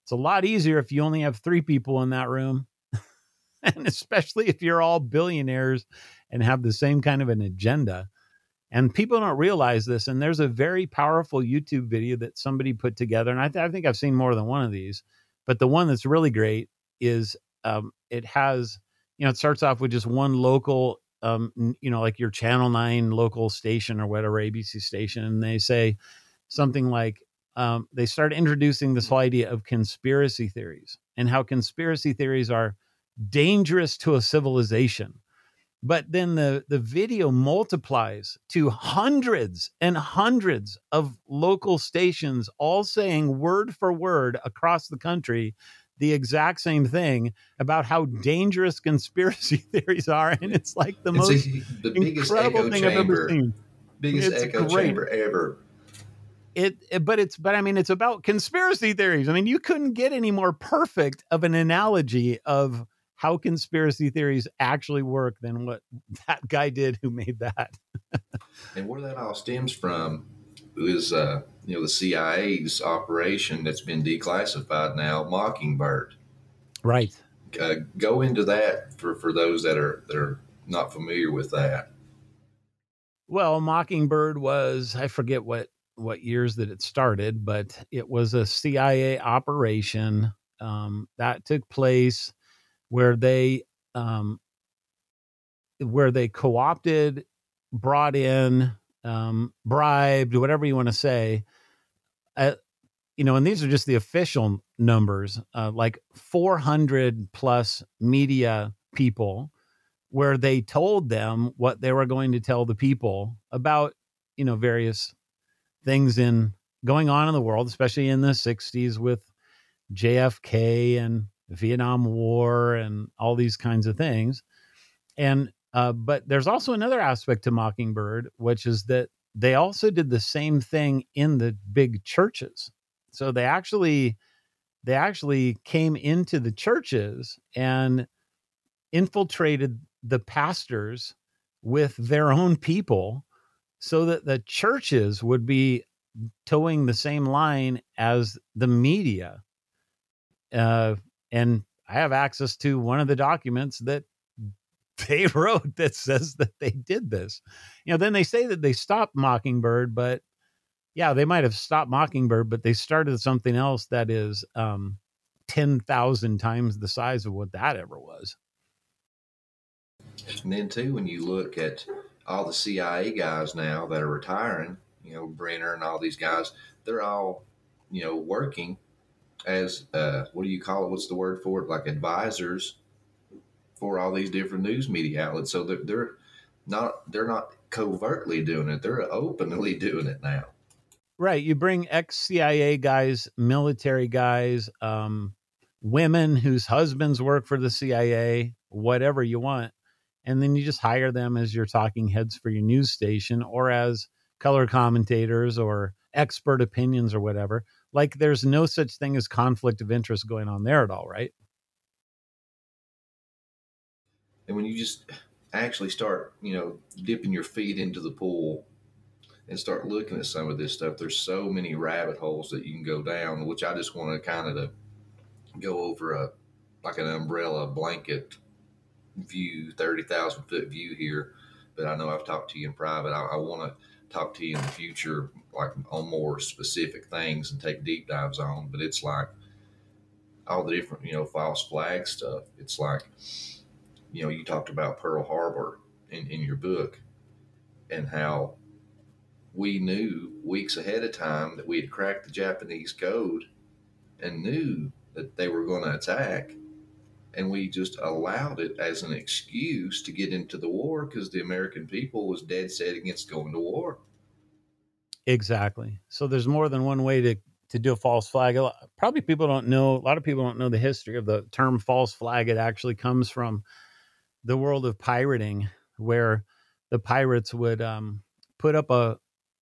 it's a lot easier if you only have three people in that room. and especially if you're all billionaires and have the same kind of an agenda. And people don't realize this. And there's a very powerful YouTube video that somebody put together. And I, th- I think I've seen more than one of these, but the one that's really great is um, it has, you know, it starts off with just one local, um, you know, like your Channel 9 local station or whatever, ABC station. And they say something like, um, they start introducing this whole idea of conspiracy theories and how conspiracy theories are dangerous to a civilization but then the the video multiplies to hundreds and hundreds of local stations all saying word for word across the country the exact same thing about how dangerous conspiracy theories are and it's like the It's most a, the biggest incredible echo thing i've ever chamber, seen biggest It's echo great. chamber ever. it, it but it's but i mean it's about conspiracy theories i mean you couldn't get any more perfect of an analogy of how conspiracy theories actually work than what that guy did who made that And where that all stems from is, uh, you know, the CIA's operation that's been declassified now, Mockingbird. right Uh, go into that for, for those that are that are not familiar with that. well mockingbird was i forget what what years that it started but it was a cia operation um, that took place where they um, where they co-opted brought in um, bribed whatever you want to say uh, you know and these are just the official numbers uh, like 400 plus media people where they told them what they were going to tell the people about you know various things in going on in the world especially in the 60s with JFK and Vietnam War and all these kinds of things. And uh, but there's also another aspect to Mockingbird, which is that they also did the same thing in the big churches. So they actually they actually came into the churches and infiltrated the pastors with their own people so that the churches would be toeing the same line as the media uh, and I have access to one of the documents that they wrote that says that they did this. You know, then they say that they stopped Mockingbird, but yeah, they might have stopped Mockingbird, but they started something else that is um, 10,000 times the size of what that ever was. And then too, when you look at all the CIA guys now that are retiring, you know, Brennan and all these guys, they're all, you know, working as uh, what do you call it? What's the word for it? Like advisors for all these different news media outlets. So they're, they're not they're not covertly doing it; they're openly doing it now. Right. You bring ex CIA guys, military guys, um, women whose husbands work for the CIA, whatever you want. And then you just hire them as your talking heads for your news station or as color commentators or expert opinions or whatever. Like there's no such thing as conflict of interest going on there at all, right? And when you just actually start, you know, dipping your feet into the pool and start looking at some of this stuff, there's so many rabbit holes that you can go down, which I just want to kind of go over a like an umbrella blanket view, thirty thousand foot view here. But I know I've talked to you in private. I, I want to talk to you in the future, like on more specific things and take deep dives on. But it's like all the different, you know, false flag stuff. It's like, you know, you talked about Pearl Harbor in, in your book and how we knew weeks ahead of time that we had cracked the Japanese code and knew that they were going to attack. And we just allowed it as an excuse to get into the war because the American people was dead set against going to war. Exactly. So there's more than one way to to do a false flag. A lot, probably people don't know. A lot of people don't know the history of the term false flag. It actually comes from the world of pirating, where the pirates would um, put up a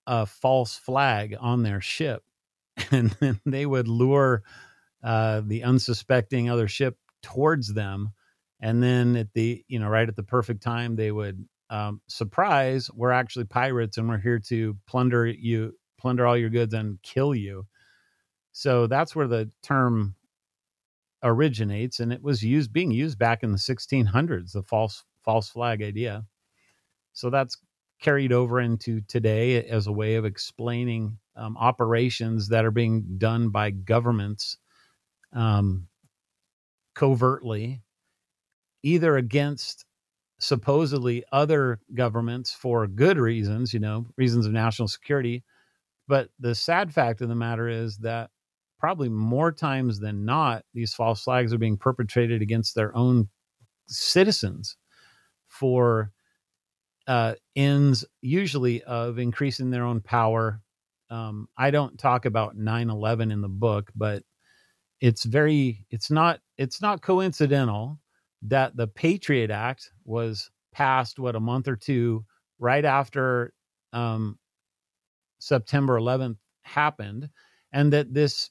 a false flag on their ship, and then they would lure uh, the unsuspecting other ship towards them, and then at the you know right at the perfect time they would um, surprise we're actually pirates and we're here to plunder you plunder all your goods and kill you. So that's where the term originates and it was used being used back in the 1600s the false false flag idea. So that's carried over into today as a way of explaining um, operations that are being done by governments um, covertly either against supposedly other governments for good reasons, you know, reasons of national security. But the sad fact of the matter is that probably more times than not, these false flags are being perpetrated against their own citizens for uh, ends, usually of increasing their own power. Um, I don't talk about 9 11 in the book, but it's very, it's not, it's not coincidental that the Patriot Act was passed, what, a month or two right after um, September 11th happened, and that this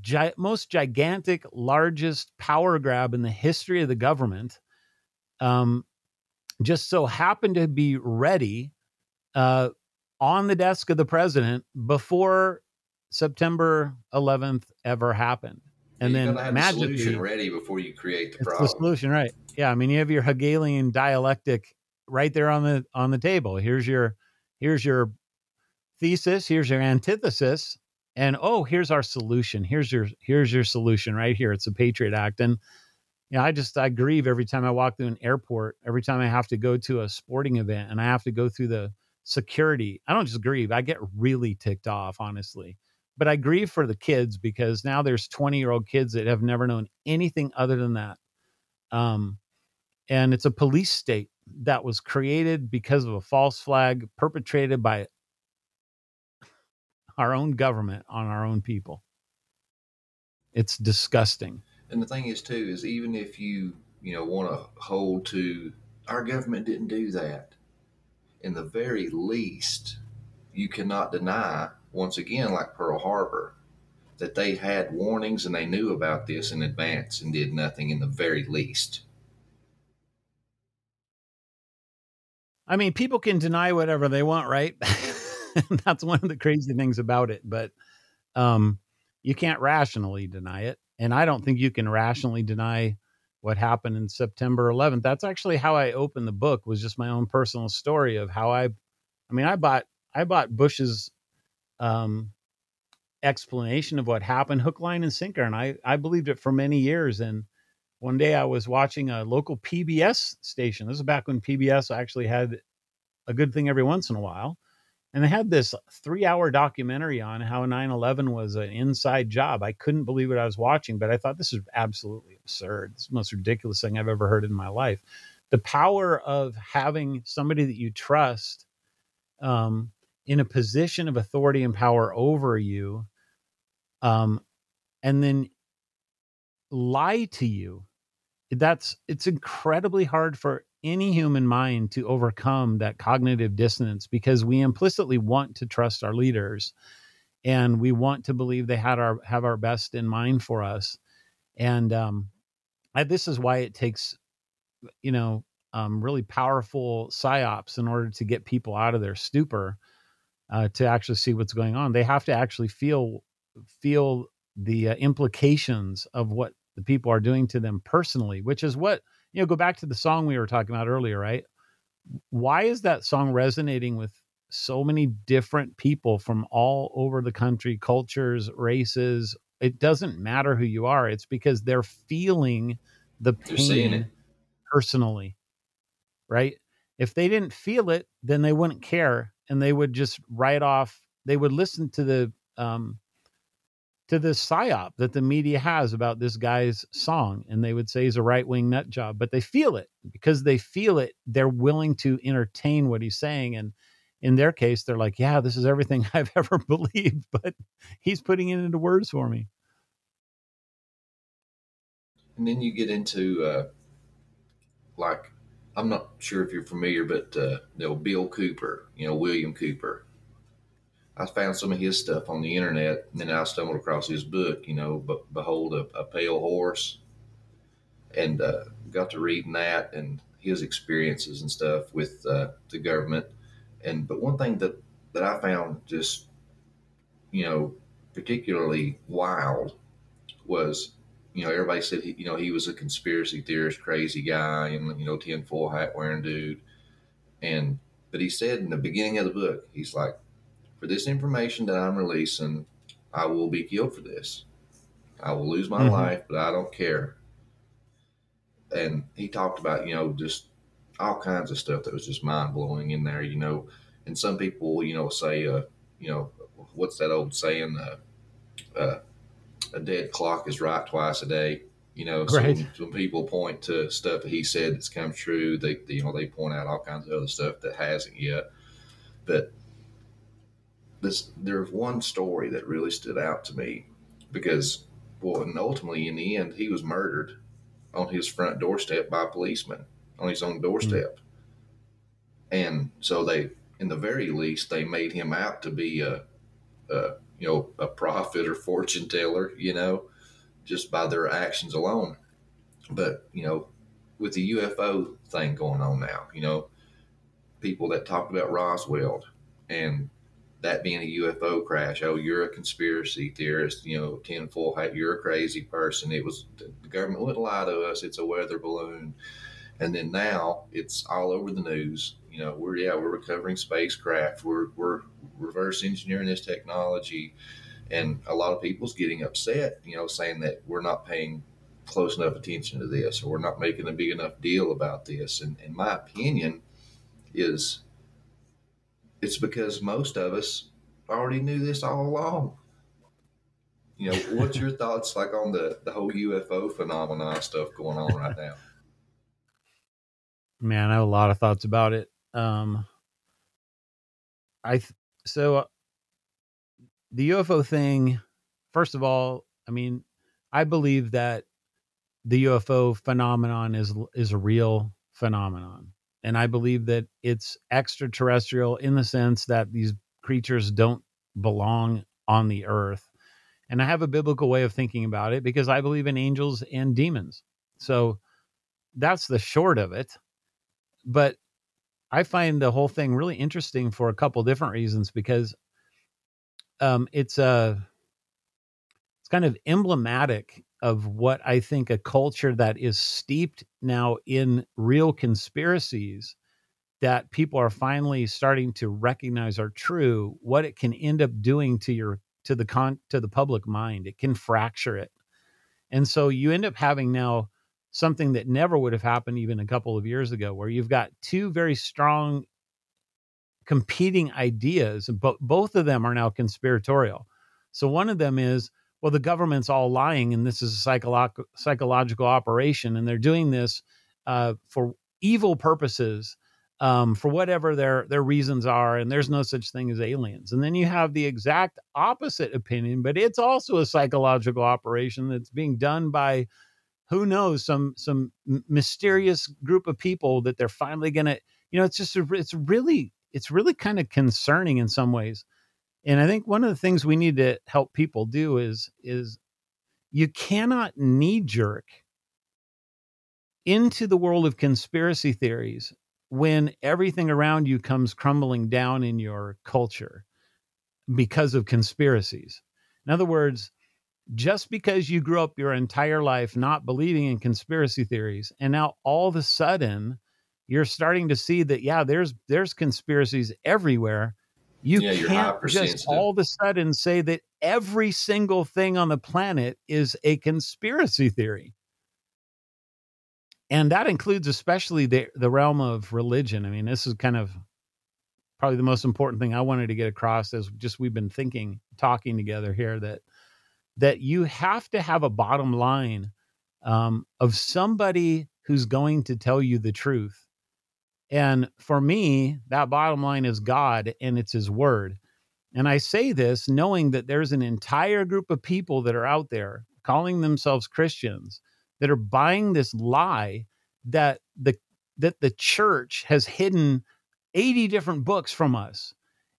gi- most gigantic, largest power grab in the history of the government um, just so happened to be ready uh, on the desk of the president before September 11th ever happened and then the solution ready before you create the it's problem. the solution right. Yeah i mean you have your hegelian dialectic right there on the on the table. Here's your here's your thesis here's your antithesis and oh here's our solution. Here's your here's your solution right here. It's the patriot act. And you know, I just I grieve every time I walk through an airport, every time I have to go to a sporting event and I have to go through the security. I don't just grieve, I get really ticked off, honestly but I grieve for the kids because now there's 20 year old kids that have never known anything other than that. Um, and it's a police state that was created because of a false flag perpetrated by our own government on our own people. It's disgusting. And the thing is, too, is even if you you know want to hold to our government didn't do that, in the very least, you cannot deny once again, like Pearl Harbor, that they had warnings and they knew about this in advance and did nothing in the very least. I mean, people can deny whatever they want, right? That's one of the crazy things about it. But um, you can't rationally deny it. And I don't think you can rationally deny what happened in September 11th. That's actually how I opened the book was just my own personal story of how I I mean, I bought I bought Bush's um, explanation of what happened, hook, line, and sinker. And I, I believed it for many years. And one day I was watching a local PBS station. This is back when PBS actually had a good thing every once in a while. And they had this three hour documentary on how 9 11 was an inside job. I couldn't believe what I was watching, but I thought this is absolutely absurd. It's the most ridiculous thing I've ever heard in my life. The power of having somebody that you trust um, in a position of authority and power over you um and then lie to you. That's it's incredibly hard for any human mind to overcome that cognitive dissonance because we implicitly want to trust our leaders and we want to believe they had our have our best in mind for us. And um I, this is why it takes you know um, really powerful psyops in order to get people out of their stupor uh, to actually see what's going on. They have to actually feel feel the uh, implications of what the people are doing to them personally, which is what you know. Go back to the song we were talking about earlier, right? Why is that song resonating with so many different people from all over the country, cultures, races? It doesn't matter who you are. It's because they're feeling the pain personally, right? If they didn't feel it, then they wouldn't care and they would just write off they would listen to the um to the psyop that the media has about this guy's song and they would say he's a right-wing nut job but they feel it because they feel it they're willing to entertain what he's saying and in their case, they're like, yeah, this is everything I've ever believed, but he's putting it into words for me. And then you get into uh, like I'm not sure if you're familiar, but uh, you know Bill Cooper, you know William Cooper. I found some of his stuff on the internet, and then I stumbled across his book, you know, Be- "Behold a, a Pale Horse," and uh, got to reading that and his experiences and stuff with uh, the government. And but one thing that that I found just, you know, particularly wild was you know, everybody said he, you know, he was a conspiracy theorist, crazy guy, and you know, tinfoil hat wearing dude. And but he said in the beginning of the book, he's like, for this information that I'm releasing, I will be killed for this. I will lose my mm-hmm. life, but I don't care. And he talked about, you know, just all kinds of stuff that was just mind blowing in there, you know. And some people, you know, say, uh, you know, what's that old saying? Uh, uh, a dead clock is right twice a day. You know, so right. when, people point to stuff that he said that's come true, they, they, you know they point out all kinds of other stuff that hasn't yet. But this there's one story that really stood out to me because well, and ultimately in the end he was murdered on his front doorstep by a policeman on his own doorstep. Mm-hmm. And so they, in the very least, they made him out to be a, a you know, a prophet or fortune teller, you know, just by their actions alone. But, you know, with the UFO thing going on now, you know, people that talked about Roswell and that being a UFO crash, oh, you're a conspiracy theorist, you know, tinfoil hat, you're a crazy person. It was the government wouldn't lie to us. It's a weather balloon. And then now it's all over the news. You know, we're yeah, we're recovering spacecraft. We're we're reverse engineering this technology, and a lot of people's getting upset. You know, saying that we're not paying close enough attention to this, or we're not making a big enough deal about this. And in my opinion, is it's because most of us already knew this all along. You know, what's your thoughts like on the the whole UFO phenomenon stuff going on right now? Man, I have a lot of thoughts about it. Um, I th- so uh, the UFO thing. First of all, I mean, I believe that the UFO phenomenon is is a real phenomenon, and I believe that it's extraterrestrial in the sense that these creatures don't belong on the earth. And I have a biblical way of thinking about it because I believe in angels and demons. So that's the short of it but I find the whole thing really interesting for a couple different reasons because um, it's a uh, it's kind of emblematic of what I think a culture that is steeped now in real conspiracies that people are finally starting to recognize are true what it can end up doing to your to the con to the public mind. It can fracture it. And so you end up having now something that never would have happened even a couple of years ago, where you've got two very strong competing ideas, but both of them are now conspiratorial. So one of them is, well, the government's all lying, and this is a psycholo- psychological operation, and they're doing this uh, for evil purposes, um, for whatever their their reasons are, and there's no such thing as aliens. And then you have the exact opposite opinion, but it's also a psychological operation that's being done by who knows some some mysterious group of people that they're finally going to you know it's just a, it's really it's really kind of concerning in some ways. And i think one of the things we need to help people do is is you cannot knee jerk into the world of conspiracy theories when everything around you comes crumbling down in your culture because of conspiracies. In other words just because you grew up your entire life not believing in conspiracy theories and now all of a sudden you're starting to see that yeah there's there's conspiracies everywhere. You yeah, can't just all of a sudden say that every single thing on the planet is a conspiracy theory. And that includes especially the the realm of religion. I mean this is kind of probably the most important thing i wanted to get across as just we've been thinking talking together here that that you have to have a bottom line um, of somebody who's going to tell you the truth And for me, that bottom line is God and it's his word. And I say this knowing that there's an entire group of people that are out there calling themselves Christians that are buying this lie that the that the church has hidden 80 different books from us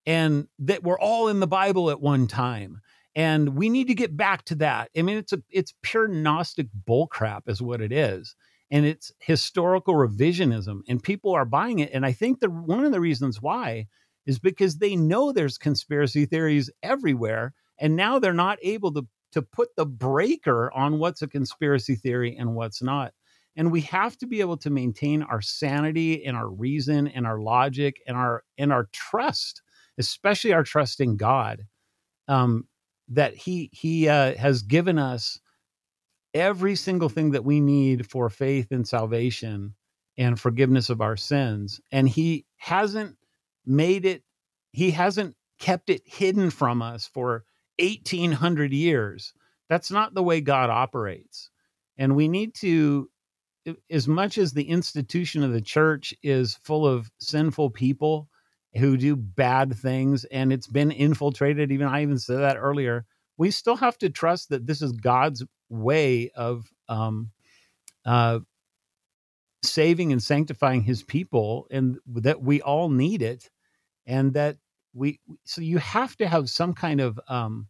and that we're all in the Bible at one time. And we need to get back to that. I mean, it's a it's pure Gnostic bullcrap, is what it is. And it's historical revisionism. And people are buying it. And I think the one of the reasons why is because they know there's conspiracy theories everywhere. And now they're not able to to put the breaker on what's a conspiracy theory and what's not. And we have to be able to maintain our sanity and our reason and our logic and our and our trust, especially our trust in God. Um, that he he uh, has given us every single thing that we need for faith and salvation and forgiveness of our sins. And he hasn't made it he hasn't kept it hidden from us for 1800 years. That's not the way god operates. And we need to as much as the institution of the church is full of sinful people who do bad things and it's been infiltrated even i even said that earlier we still have to trust that this is god's way of um, uh, saving and sanctifying his people and that we all need it and that we so you have to have some kind of um,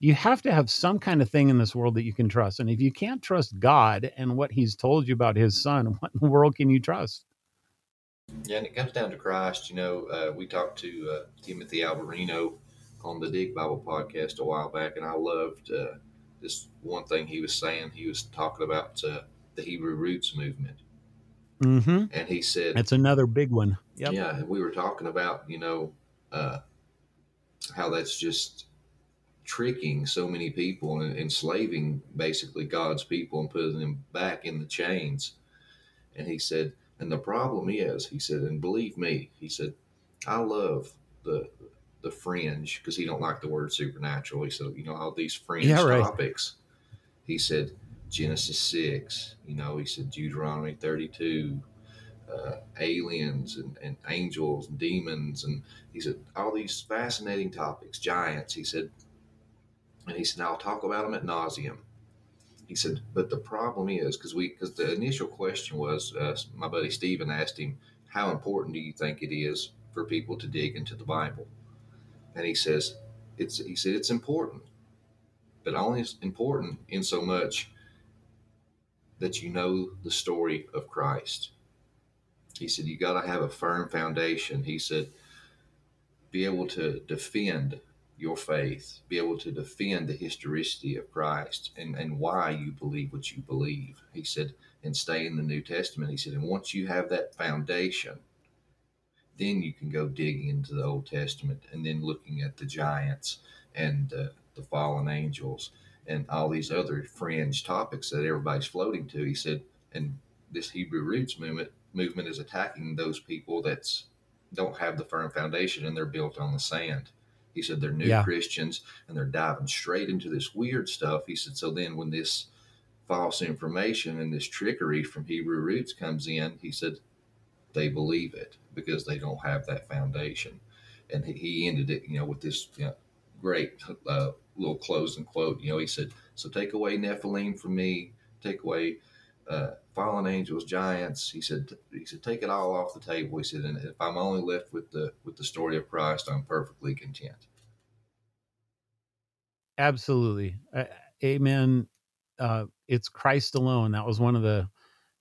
you have to have some kind of thing in this world that you can trust and if you can't trust god and what he's told you about his son what in the world can you trust Yeah, and it comes down to Christ. You know, uh, we talked to uh, Timothy Alberino on the Dig Bible podcast a while back, and I loved uh, this one thing he was saying. He was talking about uh, the Hebrew roots movement, mm-hmm. and he said, that's another big one yep. "Yeah, we were talking about you know uh, how that's just tricking so many people and enslaving basically God's people and putting them back in the chains." And he said, and the problem is, he said, and believe me, he said, I love the the fringe because he don't like the word supernatural. He said, you know, all these fringe Yeah, right. topics. He said Genesis six. You know, he said Deuteronomy thirty two. Uh, aliens and, and angels and demons and he said all these fascinating topics giants he said and he said i'll talk about them at nauseum he said but the problem is because we because the initial question was uh, my buddy Stephen asked him how important do you think it is for people to dig into the bible? And he says it's he said it's important but only important in so much that you know the story of christ. He said you got to have a firm foundation. He said be able to defend your faith be able to defend the historicity of christ and, and why you believe what you believe he said and stay in the new testament he said and once you have that foundation then you can go digging into the Old Testament and then looking at the giants and uh, the fallen angels and all these other fringe topics that everybody's floating to. He said, and this Hebrew roots movement movement is attacking those people that's don't have the firm foundation and they're built on the sand. He said they're new Yeah. Christians and they're diving straight into this weird stuff. He said, so then when this false information and this trickery from Hebrew roots comes in, he said, they believe it because they don't have that foundation. And he- ended it, you know, with this you know, great uh, little closing quote. You know, he said, "So take away Nephilim from me, take away uh, fallen angels, giants." He said, "He said take it all off the table." He said, "And if I'm only left with the with the story of Christ, I'm perfectly content." Absolutely. Uh, amen. Uh, it's Christ alone. That was one of the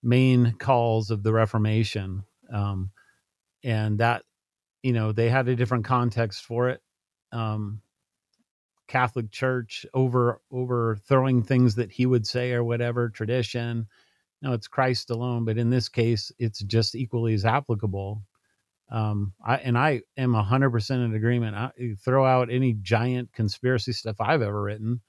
main calls of the Reformation. Um, and that, you know, they had a different context for it. Um, Catholic Church over overthrowing things that he would say or whatever tradition. No, it's Christ alone. But in this case, it's just equally as applicable. Um, I and I am hundred percent in agreement. I, throw out any giant conspiracy stuff I've ever written,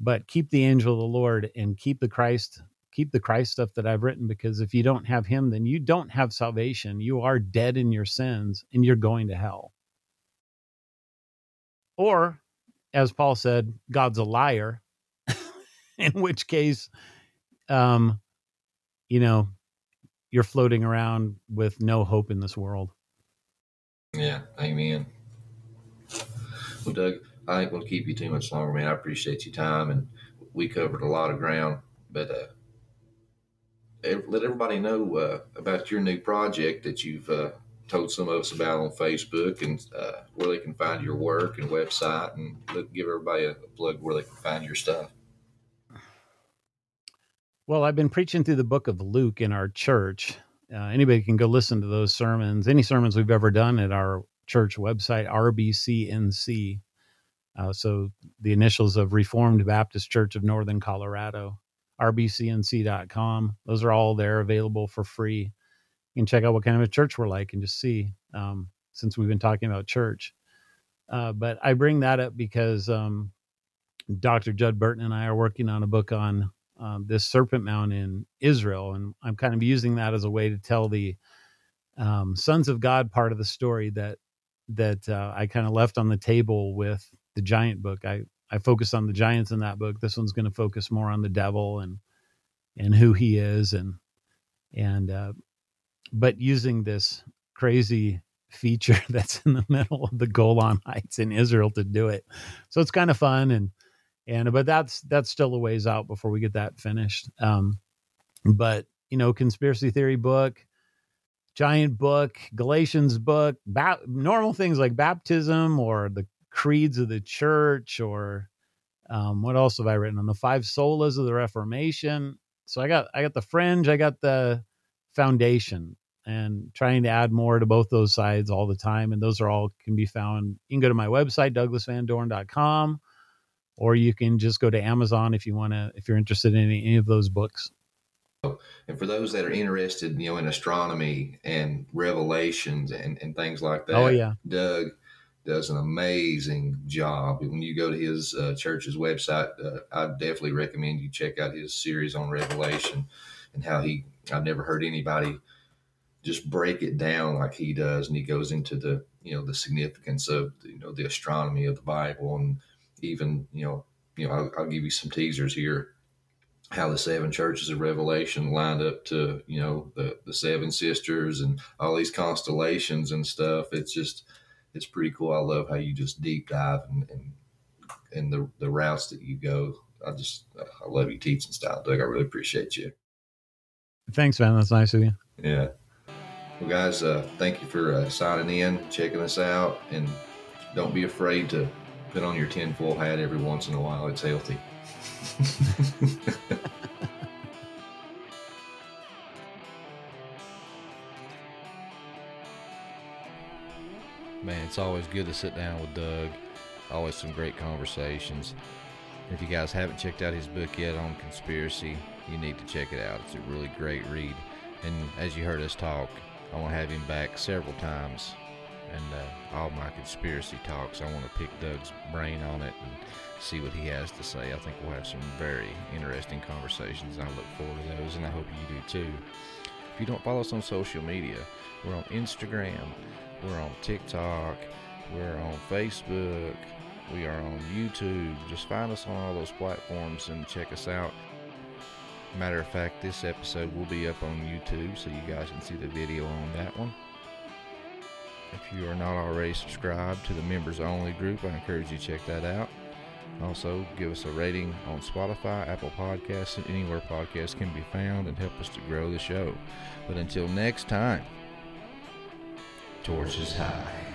but keep the angel of the Lord and keep the Christ, keep the Christ stuff that I've written. Because if you don't have Him, then you don't have salvation. You are dead in your sins, and you're going to hell. Or, as Paul said, God's a liar. in which case, um, you know, you're floating around with no hope in this world. Yeah, amen. Well, Doug, I ain't going to keep you too much longer, man. I appreciate your time, and we covered a lot of ground. But uh, let everybody know uh, about your new project that you've uh, told some of us about on Facebook and uh, where they can find your work and website, and give everybody a plug where they can find your stuff. Well, I've been preaching through the book of Luke in our church. Uh, anybody can go listen to those sermons, any sermons we've ever done at our church website, RBCNC. Uh, so the initials of Reformed Baptist Church of Northern Colorado, rbcnc.com. Those are all there available for free. You can check out what kind of a church we're like and just see, um, since we've been talking about church. Uh, but I bring that up because um, Dr. Judd Burton and I are working on a book on um, this Serpent Mound in Israel, and I'm kind of using that as a way to tell the um, Sons of God part of the story that that uh, I kind of left on the table with the Giant book. I I focus on the giants in that book. This one's going to focus more on the devil and and who he is, and and uh, but using this crazy feature that's in the middle of the Golan Heights in Israel to do it. So it's kind of fun and and but that's that's still a ways out before we get that finished. Um but you know conspiracy theory book giant book galatians book ba- normal things like baptism or the creeds of the church or um, what else have i written on? The five solas of the reformation. So i got i got the fringe i got the foundation and trying to add more to both those sides all the time. And those are all can be found you can go to my website douglasvandorn.com or you can just go to Amazon if you want to, if you're interested in any, any of those books. And for those that are interested, you know, in astronomy and revelations and, and things like that, oh yeah, Doug does an amazing job. When you go to his uh, church's website, uh, I definitely recommend you check out his series on Revelation and how he. I've never heard anybody just break it down like he does, and he goes into the you know the significance of you know the astronomy of the Bible and even you know you know I'll, I'll, give you some teasers here. How the seven churches of revelation lined up to you know the the seven sisters and all these constellations and stuff. It's just it's pretty cool. I love how you just deep dive and and, and the the routes that you go. I just i love your teaching style doug. I really appreciate you. Thanks man. That's nice of you. Yeah. Well guys uh, thank you for uh, signing in checking us out and don't be afraid to put on your tinfoil hat every once in a while. It's healthy. Man, it's always good to sit down with Doug. Always some great conversations. If you guys haven't checked out his book yet on conspiracy, you need to check it out. It's a really great read. And as you heard us talk, I want to have him back several times and uh, all my conspiracy talks. I want to pick Doug's brain on it and see what he has to say. I think we'll have some very interesting conversations. I look forward to those, and I hope you do too. If you don't follow us on social media, we're on Instagram, we're on TikTok, we're on Facebook, we are on YouTube. Just find us on all those platforms and check us out. Matter of fact, this episode will be up on YouTube, so you guys can see the video on that one. If you are not already subscribed to the members only group, I encourage you to check that out. Also, give us a rating on Spotify, Apple Podcasts, and anywhere podcasts can be found and help us to grow the show. But until next time, torches high.